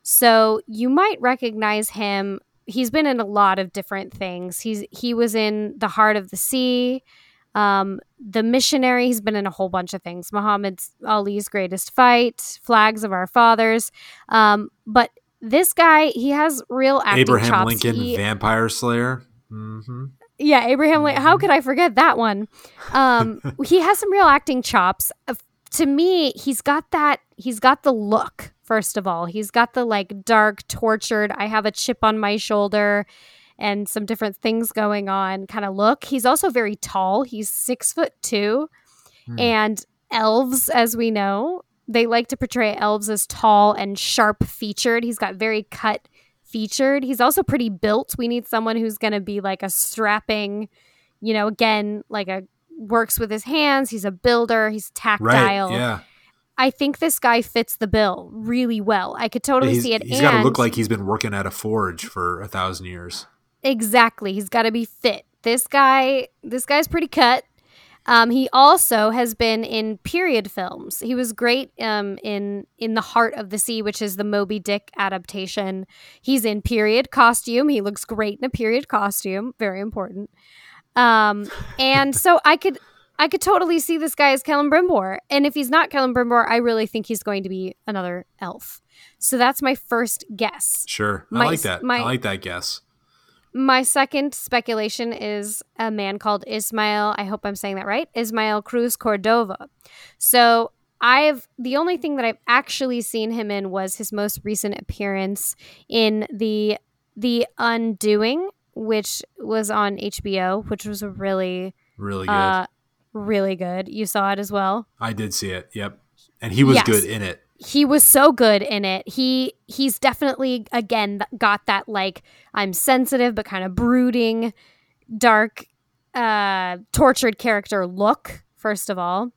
Speaker 1: So you might recognize him. He's been in a lot of different things. He's he was in The Heart of the Sea, um, The Missionary. He's been in a whole bunch of things. Muhammad Ali's Greatest Fight, Flags of Our Fathers. Um, but this guy, he has real acting chops.
Speaker 2: Abraham
Speaker 1: chops.
Speaker 2: Lincoln,
Speaker 1: He-
Speaker 2: Vampire Slayer. hmm
Speaker 1: yeah, Abraham Lincoln. How could I forget that one? Um, he has some real acting chops. To me, he's got that. He's got the look. First of all, he's got the like dark, tortured. I have a chip on my shoulder, and some different things going on kind of look. He's also very tall. He's six foot two,
Speaker 2: Hmm.
Speaker 1: and elves, as we know, they like to portray elves as tall and sharp featured. He's got very cut featured. He's also pretty built. We need someone who's going to be like a strapping, you know, again, like a works with his hands. He's a builder. He's
Speaker 2: Right.
Speaker 1: tactile.
Speaker 2: Yeah.
Speaker 1: I think this guy fits the bill really well. I could totally
Speaker 2: he's
Speaker 1: see it.
Speaker 2: he's got to look like he's been working at a forge for a thousand years.
Speaker 1: Exactly. He's got to be fit. This guy, this guy's pretty cut. Um, he also has been in period films. He was great um, in in the Heart of the Sea, which is the Moby Dick adaptation. He's in period costume. He looks great in a period costume. Very important. Um, and so I could I could totally see this guy as Celebrimbor. And if he's not Celebrimbor, I really think he's going to be another elf. So that's my first guess.
Speaker 2: Sure. I
Speaker 1: My-
Speaker 2: like that.
Speaker 1: my-
Speaker 2: I like that guess.
Speaker 1: My second speculation is a man called Ismael. I hope I'm saying that right. Ismael Cruz Cordova. So I've the only thing that I've actually seen him in was his most recent appearance in the the Undoing, which was on HBO, which was a really
Speaker 2: Really good.
Speaker 1: uh really good. You saw it as well.
Speaker 2: I did see it. Yep. And he was
Speaker 1: Yes.
Speaker 2: good in it.
Speaker 1: he was so good in it. He he's definitely again got that like I'm sensitive but kind of brooding, dark, uh, tortured character look. First of all,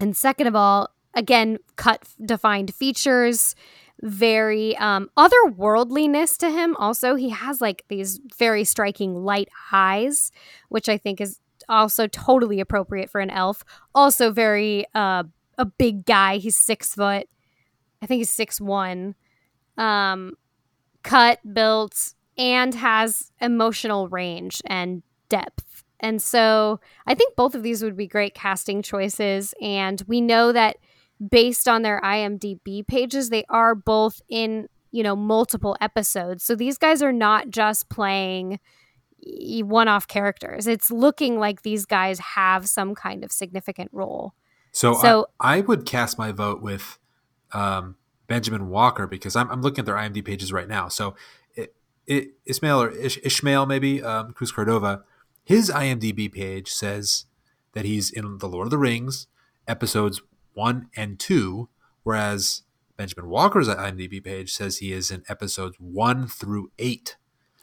Speaker 1: and second of all, again cut defined features, very um, otherworldliness to him. Also, he has like these very striking light eyes, which I think is also totally appropriate for an elf. Also, very uh, a big guy. He's six foot. I think he's six one. Um, cut, built, and has emotional range and depth. And so I think both of these would be great casting choices. And we know that based on their IMDb pages, they are both in, you know, multiple episodes. So these guys are not just playing one off characters. It's looking like these guys have some kind of significant role.
Speaker 2: So,
Speaker 1: So-
Speaker 2: I, I would cast my vote with um, Benjamin Walker because I'm, I'm looking at their IMDb pages right now. So it, it, Ismail or Ish, Ishmael, maybe, um, Cruz Cordova, his IMDb page says that he's in The Lord of the Rings episodes one and two, whereas Benjamin Walker's IMDb page says he is in episodes one through eight.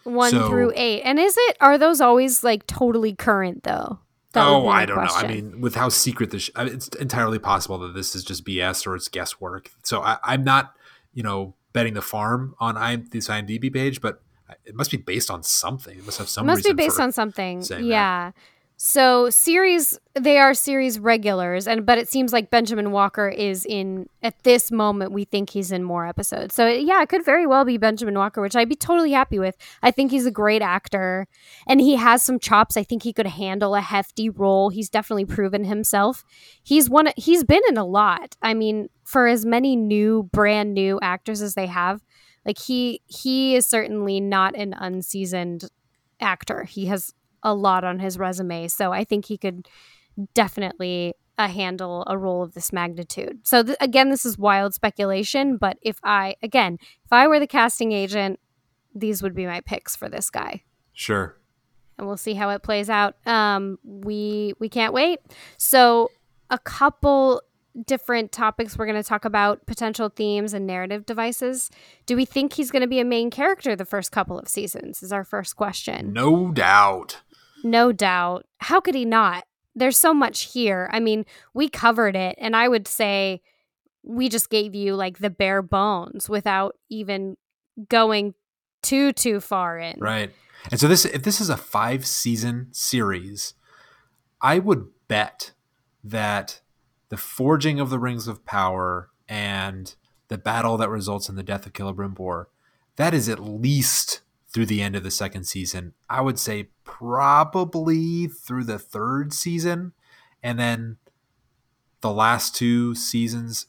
Speaker 1: One
Speaker 2: So-
Speaker 1: through eight. And is it, are those always like totally current though? That
Speaker 2: oh, I don't know. I mean, with how secret this, I mean, it's entirely possible that this is just BS or it's guesswork. So I, I'm not, you know, betting the farm on IM, this IMDb page, but it must be based on something. It must have some.
Speaker 1: It must be based on something.
Speaker 2: Yeah. that.
Speaker 1: So series they are series regulars and but it seems like Benjamin Walker is in at this moment we think he's in more episodes. So yeah, it could very well be Benjamin Walker, which I'd be totally happy with. I think he's a great actor and he has some chops. I think he could handle a hefty role. He's definitely proven himself. He's one he's been in a lot. I mean, for as many new brand new actors as they have, like he he is certainly not an unseasoned actor. He has a lot on his resume, so I think he could definitely uh, handle a role of this magnitude. So th- again, this is wild speculation, but if I again, if I were the casting agent, these would be my picks for this guy.
Speaker 2: Sure.
Speaker 1: And we'll see how it plays out. Um, we we can't wait. So a couple different topics we're going to talk about potential themes and narrative devices. Do we think he's going to be a main character the first couple of seasons? Is our first question.
Speaker 2: No doubt.
Speaker 1: No doubt. How could he not? There's so much here. I mean, we covered it, and I would say we just gave you like the bare bones without even going too too far in.
Speaker 2: Right. And so this if this is a 5 season series, I would bet that the forging of the rings of power and the battle that results in the death of Celebrimbor, that is at least through the end of the second season. I would say probably through the third season. And then the last two seasons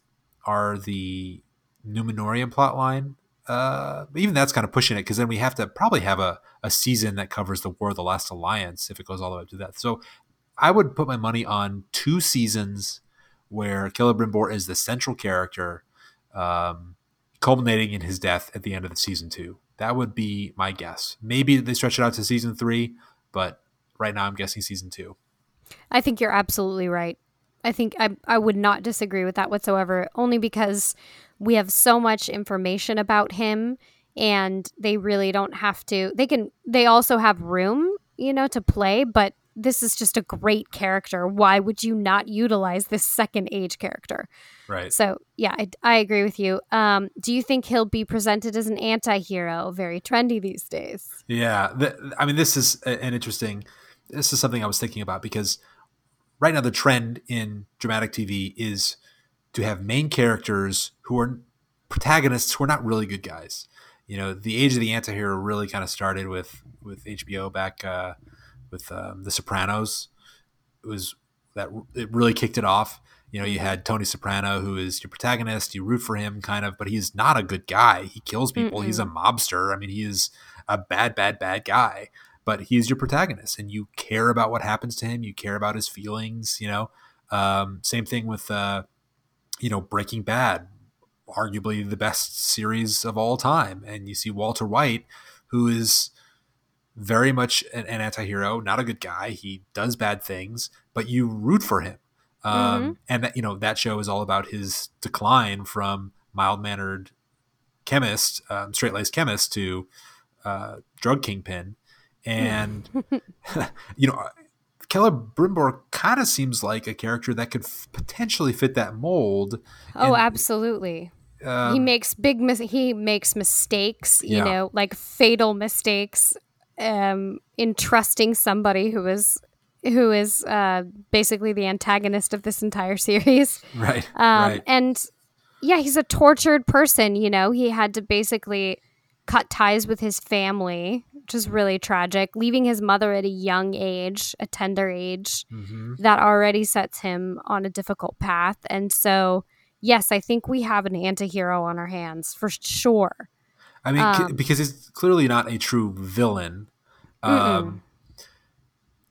Speaker 2: are the Numenorean plotline. Uh, even that's kind of pushing it because then we have to probably have a, a season that covers the War of the Last Alliance if it goes all the way up to that. So I would put my money on two seasons where Celebrimbor is the central character, um, culminating in his death at the end of the season two. That would be my guess. Maybe they stretch it out to season three, but right now I'm guessing season two.
Speaker 1: I think you're absolutely right. I think I, I would not disagree with that whatsoever, only because we have so much information about him and they really don't have to. They can, they also have room, you know, to play, but this is just a great character. Why would you not utilize this second age character?
Speaker 2: Right.
Speaker 1: So, yeah, I, I agree with you. Um, do you think he'll be presented as an anti hero? Very trendy these days.
Speaker 2: Yeah. I mean, this is an interesting, this is something I was thinking about because right now the trend in dramatic TV is to have main characters who are protagonists who are not really good guys. You know, the age of the anti-hero really kind of started with with HBO back uh, with um, The Sopranos. It was that it really kicked it off. You know, you had Tony Soprano, who is your protagonist. You root for him, kind of, but he's not a good guy. He kills people. Mm-mm. He's a mobster. I mean, he is a bad, bad, bad guy. But he's your protagonist, and you care about what happens to him. You care about his feelings. You know, um, same thing with uh, you know Breaking Bad, arguably the best series of all time. And you see Walter White, who is very much an, an anti-hero, not a good guy. He does bad things, but you root for him. Um, mm-hmm. And that you know that show is all about his decline from mild-mannered chemist, um, straight-laced chemist, to uh, drug kingpin. And you know, Celebrimbor kind of seems like a character that could f- potentially fit that mold.
Speaker 1: Oh, and, absolutely. Um, he makes big mis- he makes mistakes, you yeah. know, like fatal mistakes um, in trusting somebody who is who is uh, basically the antagonist of this entire series.
Speaker 2: Right.
Speaker 1: Um,
Speaker 2: right.
Speaker 1: And yeah, he's a tortured person. You know, he had to basically cut ties with his family, which is really tragic, leaving his mother at a young age, a tender age, mm-hmm. that already sets him on a difficult path. And so, yes, I think we have an anti hero on our hands for sure.
Speaker 2: I mean, um, because he's clearly not a true villain. Um,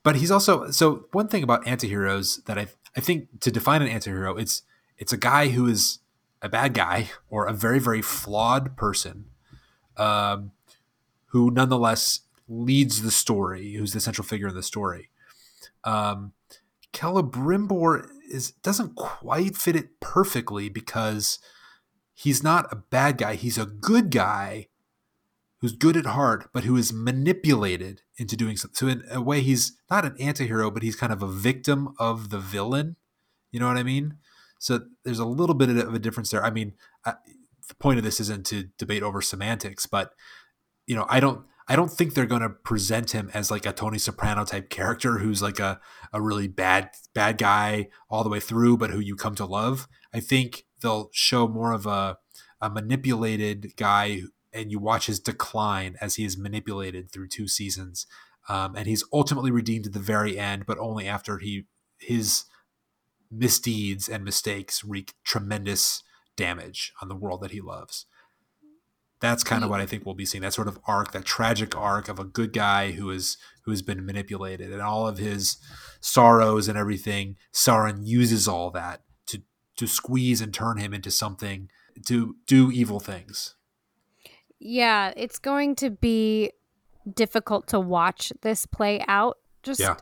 Speaker 2: but he's also so one thing about antiheroes that I I think to define an antihero, it's it's a guy who is a bad guy or a very very flawed person, um, who nonetheless leads the story, who's the central figure in the story. Um, Celebrimbor is doesn't quite fit it perfectly because he's not a bad guy. He's a good guy who's good at heart, but who is manipulated into doing something. So in a way, he's not an anti-hero, but he's kind of a victim of the villain. You know what I mean? So there's a little bit of a difference there. I mean, I, the point of this isn't to debate over semantics, but you know, I don't. I don't think they're going to present him as like a Tony Soprano type character who's like a, a really bad bad guy all the way through, but who you come to love. I think they'll show more of a a manipulated guy and you watch his decline as he is manipulated through two seasons. Um, and he's ultimately redeemed at the very end, but only after he his misdeeds and mistakes wreak tremendous damage on the world that he loves. That's kind of what I think we'll be seeing. That sort of arc, that tragic arc of a good guy who is who has been manipulated, and all of his sorrows and everything. Sauron uses all that to squeeze and turn him into something to do evil things.
Speaker 1: Yeah, it's going to be difficult to watch this play out. Just yeah.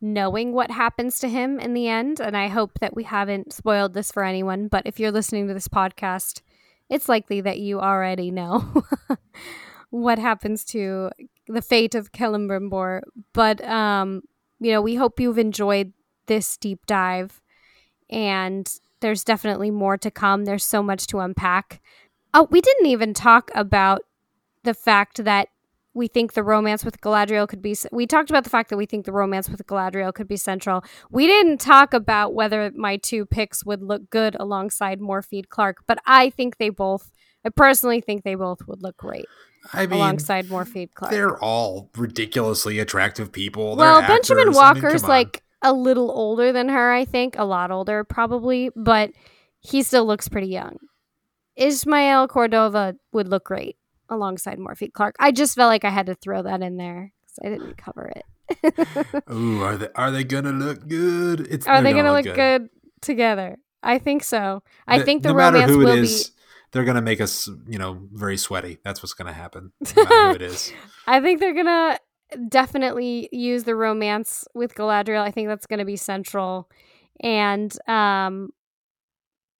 Speaker 1: knowing what happens to him in the end. And I hope that we haven't spoiled this for anyone. But if you're listening to this podcast, it's likely that you already know what happens to the fate of Celebrimbor. But, um, you know, we hope you've enjoyed this deep dive. And there's definitely more to come. There's so much to unpack. Oh, we didn't even talk about the fact that we think the romance with Galadriel could be. We talked about the fact that we think the romance with Galadriel could be central. We didn't talk about whether my two picks would look good alongside Morfydd Clark, but I think they both. I personally think they both would look great.
Speaker 2: I mean,
Speaker 1: alongside Morfydd Clark.
Speaker 2: They're all ridiculously attractive people.
Speaker 1: Well,
Speaker 2: They're
Speaker 1: Benjamin
Speaker 2: actors. I mean,
Speaker 1: Walker's
Speaker 2: come on.
Speaker 1: like a little older than her, I think, a lot older probably, but he still looks pretty young. Ismael Cordova would look great alongside Morfydd Clark. I just felt like I had to throw that in there because I didn't cover it.
Speaker 2: Ooh, are they are they gonna look good? It's
Speaker 1: Are they going to look good. together? I think so. I think the
Speaker 2: no matter
Speaker 1: romance
Speaker 2: who
Speaker 1: will
Speaker 2: is,
Speaker 1: be.
Speaker 2: they're gonna make us, you know, very sweaty. That's what's gonna happen. No matter who it is.
Speaker 1: I think they're gonna definitely use the romance with Galadriel. I think that's gonna be central, and um,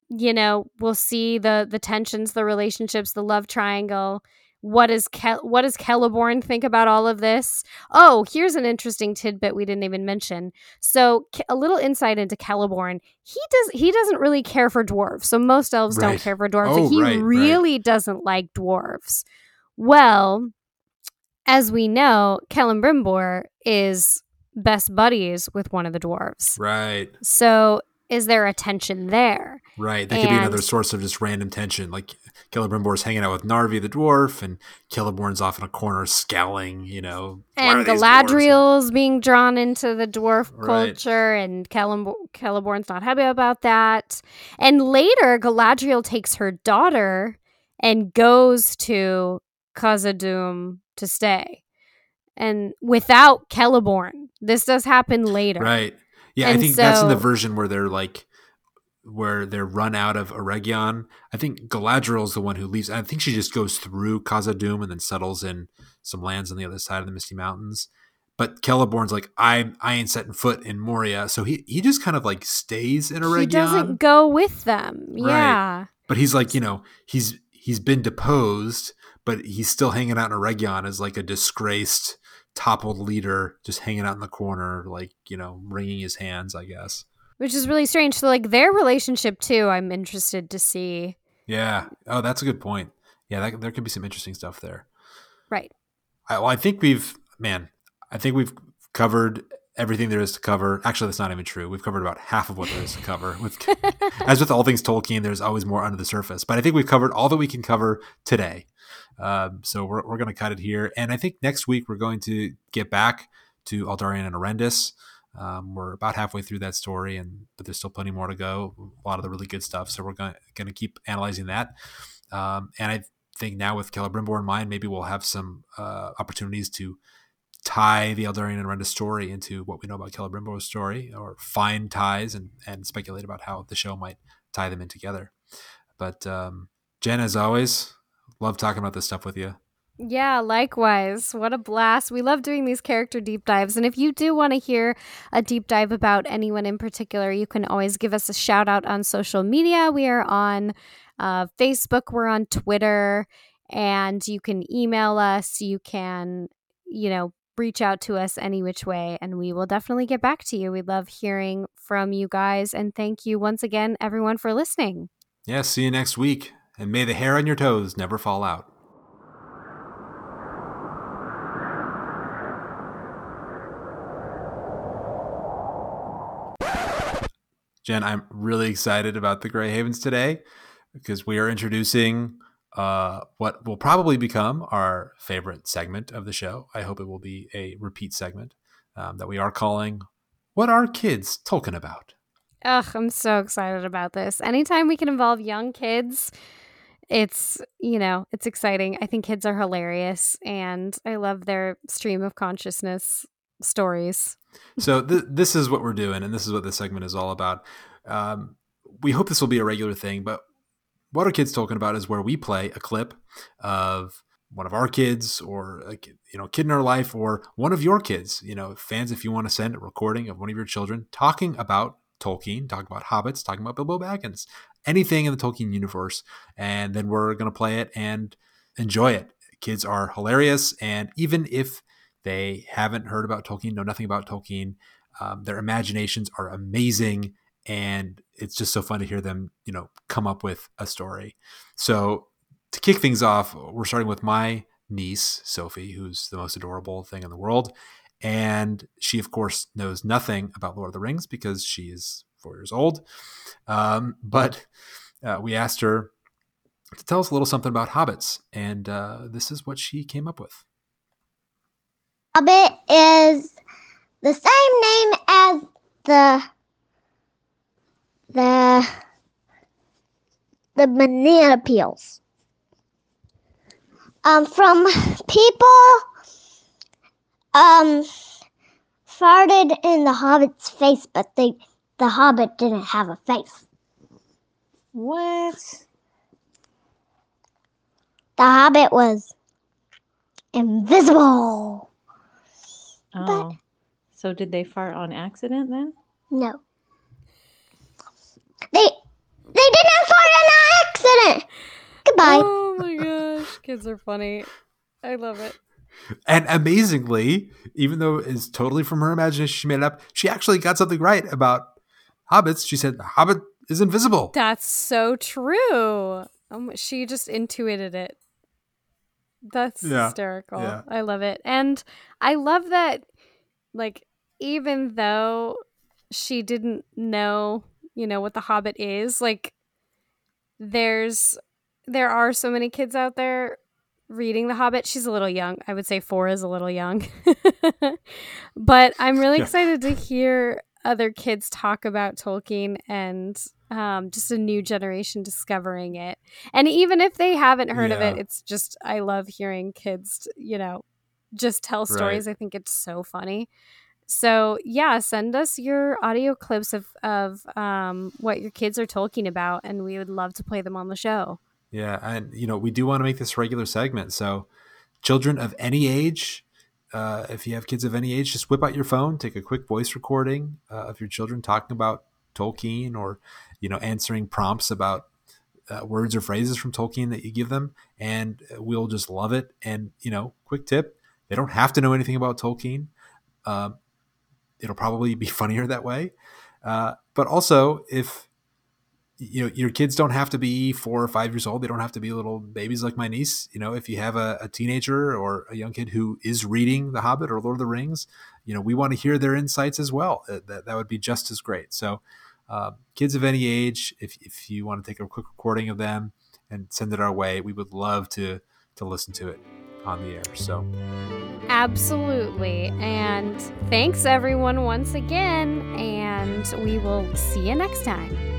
Speaker 1: you know, we'll see the the tensions, the relationships, the love triangle. What is Kel- what does Celeborn think about all of this? Oh, here's an interesting tidbit we didn't even mention. So, a little insight into Celeborn. He does he doesn't really care for dwarves. So most elves don't care for dwarves.
Speaker 2: Oh,
Speaker 1: but he
Speaker 2: right, right.
Speaker 1: really doesn't like dwarves. Well, as we know, Celebrimbor is best buddies with one of the dwarves.
Speaker 2: Right,
Speaker 1: So, is there a tension there?
Speaker 2: right. That could be another source of just random tension. Like Celebrimbor's hanging out with Narvi the dwarf, and Celeborn's off in a corner scowling. You know,
Speaker 1: And
Speaker 2: are these dwarves here?"
Speaker 1: Galadriel's being drawn into the dwarf
Speaker 2: Right.
Speaker 1: culture, and Celeb- Celeborn's not happy about that. And later, Galadriel takes her daughter and goes to Khazad-dûm to stay, and without Celeborn. This does happen later.
Speaker 2: Right. Yeah, I
Speaker 1: And
Speaker 2: think that's in the version where they're like where they're run out of Eregion. I think Galadriel is the one who leaves. I think she just goes through Khazad-dûm and then settles in some lands on the other side of the Misty Mountains. But Celeborn's like, I I ain't setting foot in Moria, so he he just kind of like stays in Eregion.
Speaker 1: He doesn't go with them.
Speaker 2: Right.
Speaker 1: Yeah.
Speaker 2: But he's like, you know, he's he's been deposed, but he's still hanging out in Eregion as like a disgraced, toppled leader, just hanging out in the corner, like you know, wringing his hands. I guess.
Speaker 1: Which is really strange. So, like, their relationship, too, I'm interested to see.
Speaker 2: Yeah. Oh, that's a good point. Yeah, that, there could be some interesting stuff there.
Speaker 1: Right.
Speaker 2: I, well, I think we've, man, I think we've covered everything there is to cover. Actually, that's not even true. We've covered about half of what there is to cover. With, as with all things Tolkien, there's always more under the surface. But I think we've covered all that we can cover today. Um, so we're, we're going to cut it here. And I think next week we're going to get back to Aldarion and Erendis. Um, we're about halfway through that story, and but there's still plenty more to go. A lot of the really good stuff. So we're going to keep analyzing that. Um, and I think now with Celebrimbor in mind, maybe we'll have some uh, opportunities to tie the Aldarion and Erendis story into what we know about Celebrimbor's story, or find ties and and speculate about how the show might tie them in together. But um, Jen, as always, love talking about this stuff with you.
Speaker 1: Yeah, likewise. What a blast. We love doing these character deep dives. And if you do want to hear a deep dive about anyone in particular, you can always give us a shout out on social media. We are on uh, Facebook, we're on Twitter, and you can email us. You can, you know, reach out to us any which way, and we will definitely get back to you. We love hearing from you guys. And thank you once again, everyone, for listening.
Speaker 2: Yeah, see you next week, and may the hair on your toes never fall out. Jen, I'm really excited about the Grey Havens today because we are introducing uh, what will probably become our favorite segment of the show. I hope it will be a repeat segment um, that we are calling What Are Kids Talking About?
Speaker 1: Ugh, I'm so excited about this. Anytime we can involve young kids, it's, you know, it's exciting. I think kids are hilarious and I love their stream of consciousness stories.
Speaker 2: so th- this is what we're doing, and this is what this segment is all about. Um, we hope this will be a regular thing, but what are kids talking about is where we play a clip of one of our kids or a kid, you know kid in our life or one of your kids you know fans if you want to send a recording of one of your children talking about tolkien talking about hobbits talking about bilbo baggins anything in the tolkien universe and then we're going to play it and enjoy it kids are hilarious and even if they haven't heard about tolkien know nothing about tolkien um, their imaginations are amazing and it's just so fun to hear them, you know, come up with a story. So to kick things off, we're starting with my niece, Sophie, who's the most adorable thing in the world. And she, of course, knows nothing about Lord of the Rings because she is four years old. Um, but uh, we asked her to tell us a little something about hobbits, and uh, this is what she came up with.
Speaker 3: Hobbit is the same name as the the the banana peels. Um, from people um farted in the hobbit's face, but they the hobbit didn't have a face.
Speaker 4: What?
Speaker 3: The hobbit was invisible.
Speaker 4: Oh. so did they fart on accident then?
Speaker 3: No. They they didn't fart on accident. Goodbye.
Speaker 1: Oh my gosh, kids are funny. I love it.
Speaker 2: And amazingly, even though it's totally from her imagination, she made it up. She actually got something right about hobbits. She said, "Hobbit is invisible."
Speaker 1: That's so true. Um, she just intuited it. That's
Speaker 2: Yeah,
Speaker 1: hysterical.
Speaker 2: yeah.
Speaker 1: I love it. And I love that, like, even though she didn't know, you know, what the Hobbit is, like, there's, there are so many kids out there reading The Hobbit. She's a little young. I would say four is a little young. but I'm really
Speaker 2: Yeah.
Speaker 1: excited to hear other kids talk about Tolkien and um, just a new generation discovering it. And even if they haven't heard of it, it's just, I love hearing kids, you know, just tell stories. I think it's so funny. So yeah, send us your audio clips of, of um, what your kids are talking about, and we would love to play them on the show.
Speaker 2: Yeah, and you know we do want to make this regular segment. So, children of any age, uh, if you have kids of any age, just whip out your phone, take a quick voice recording uh, of your children talking about Tolkien, or you know answering prompts about uh, words or phrases from Tolkien that you give them, and we'll just love it. And you know, quick tip: they don't have to know anything about Tolkien. Um, it'll probably be funnier that way. Uh, but also, if you know your kids don't have to be four or five years old. They don't have to be little babies like my niece. You know if you have a, a teenager or a young kid who is reading the hobbit or lord of the rings you know we want to hear their insights as well. Uh, that, that would be just as great. So uh, kids of any age if, if you want to take a quick recording of them and send it our way we would love to to listen to it on the air. So.
Speaker 1: Absolutely. And thanks everyone once again, and we will see you next time.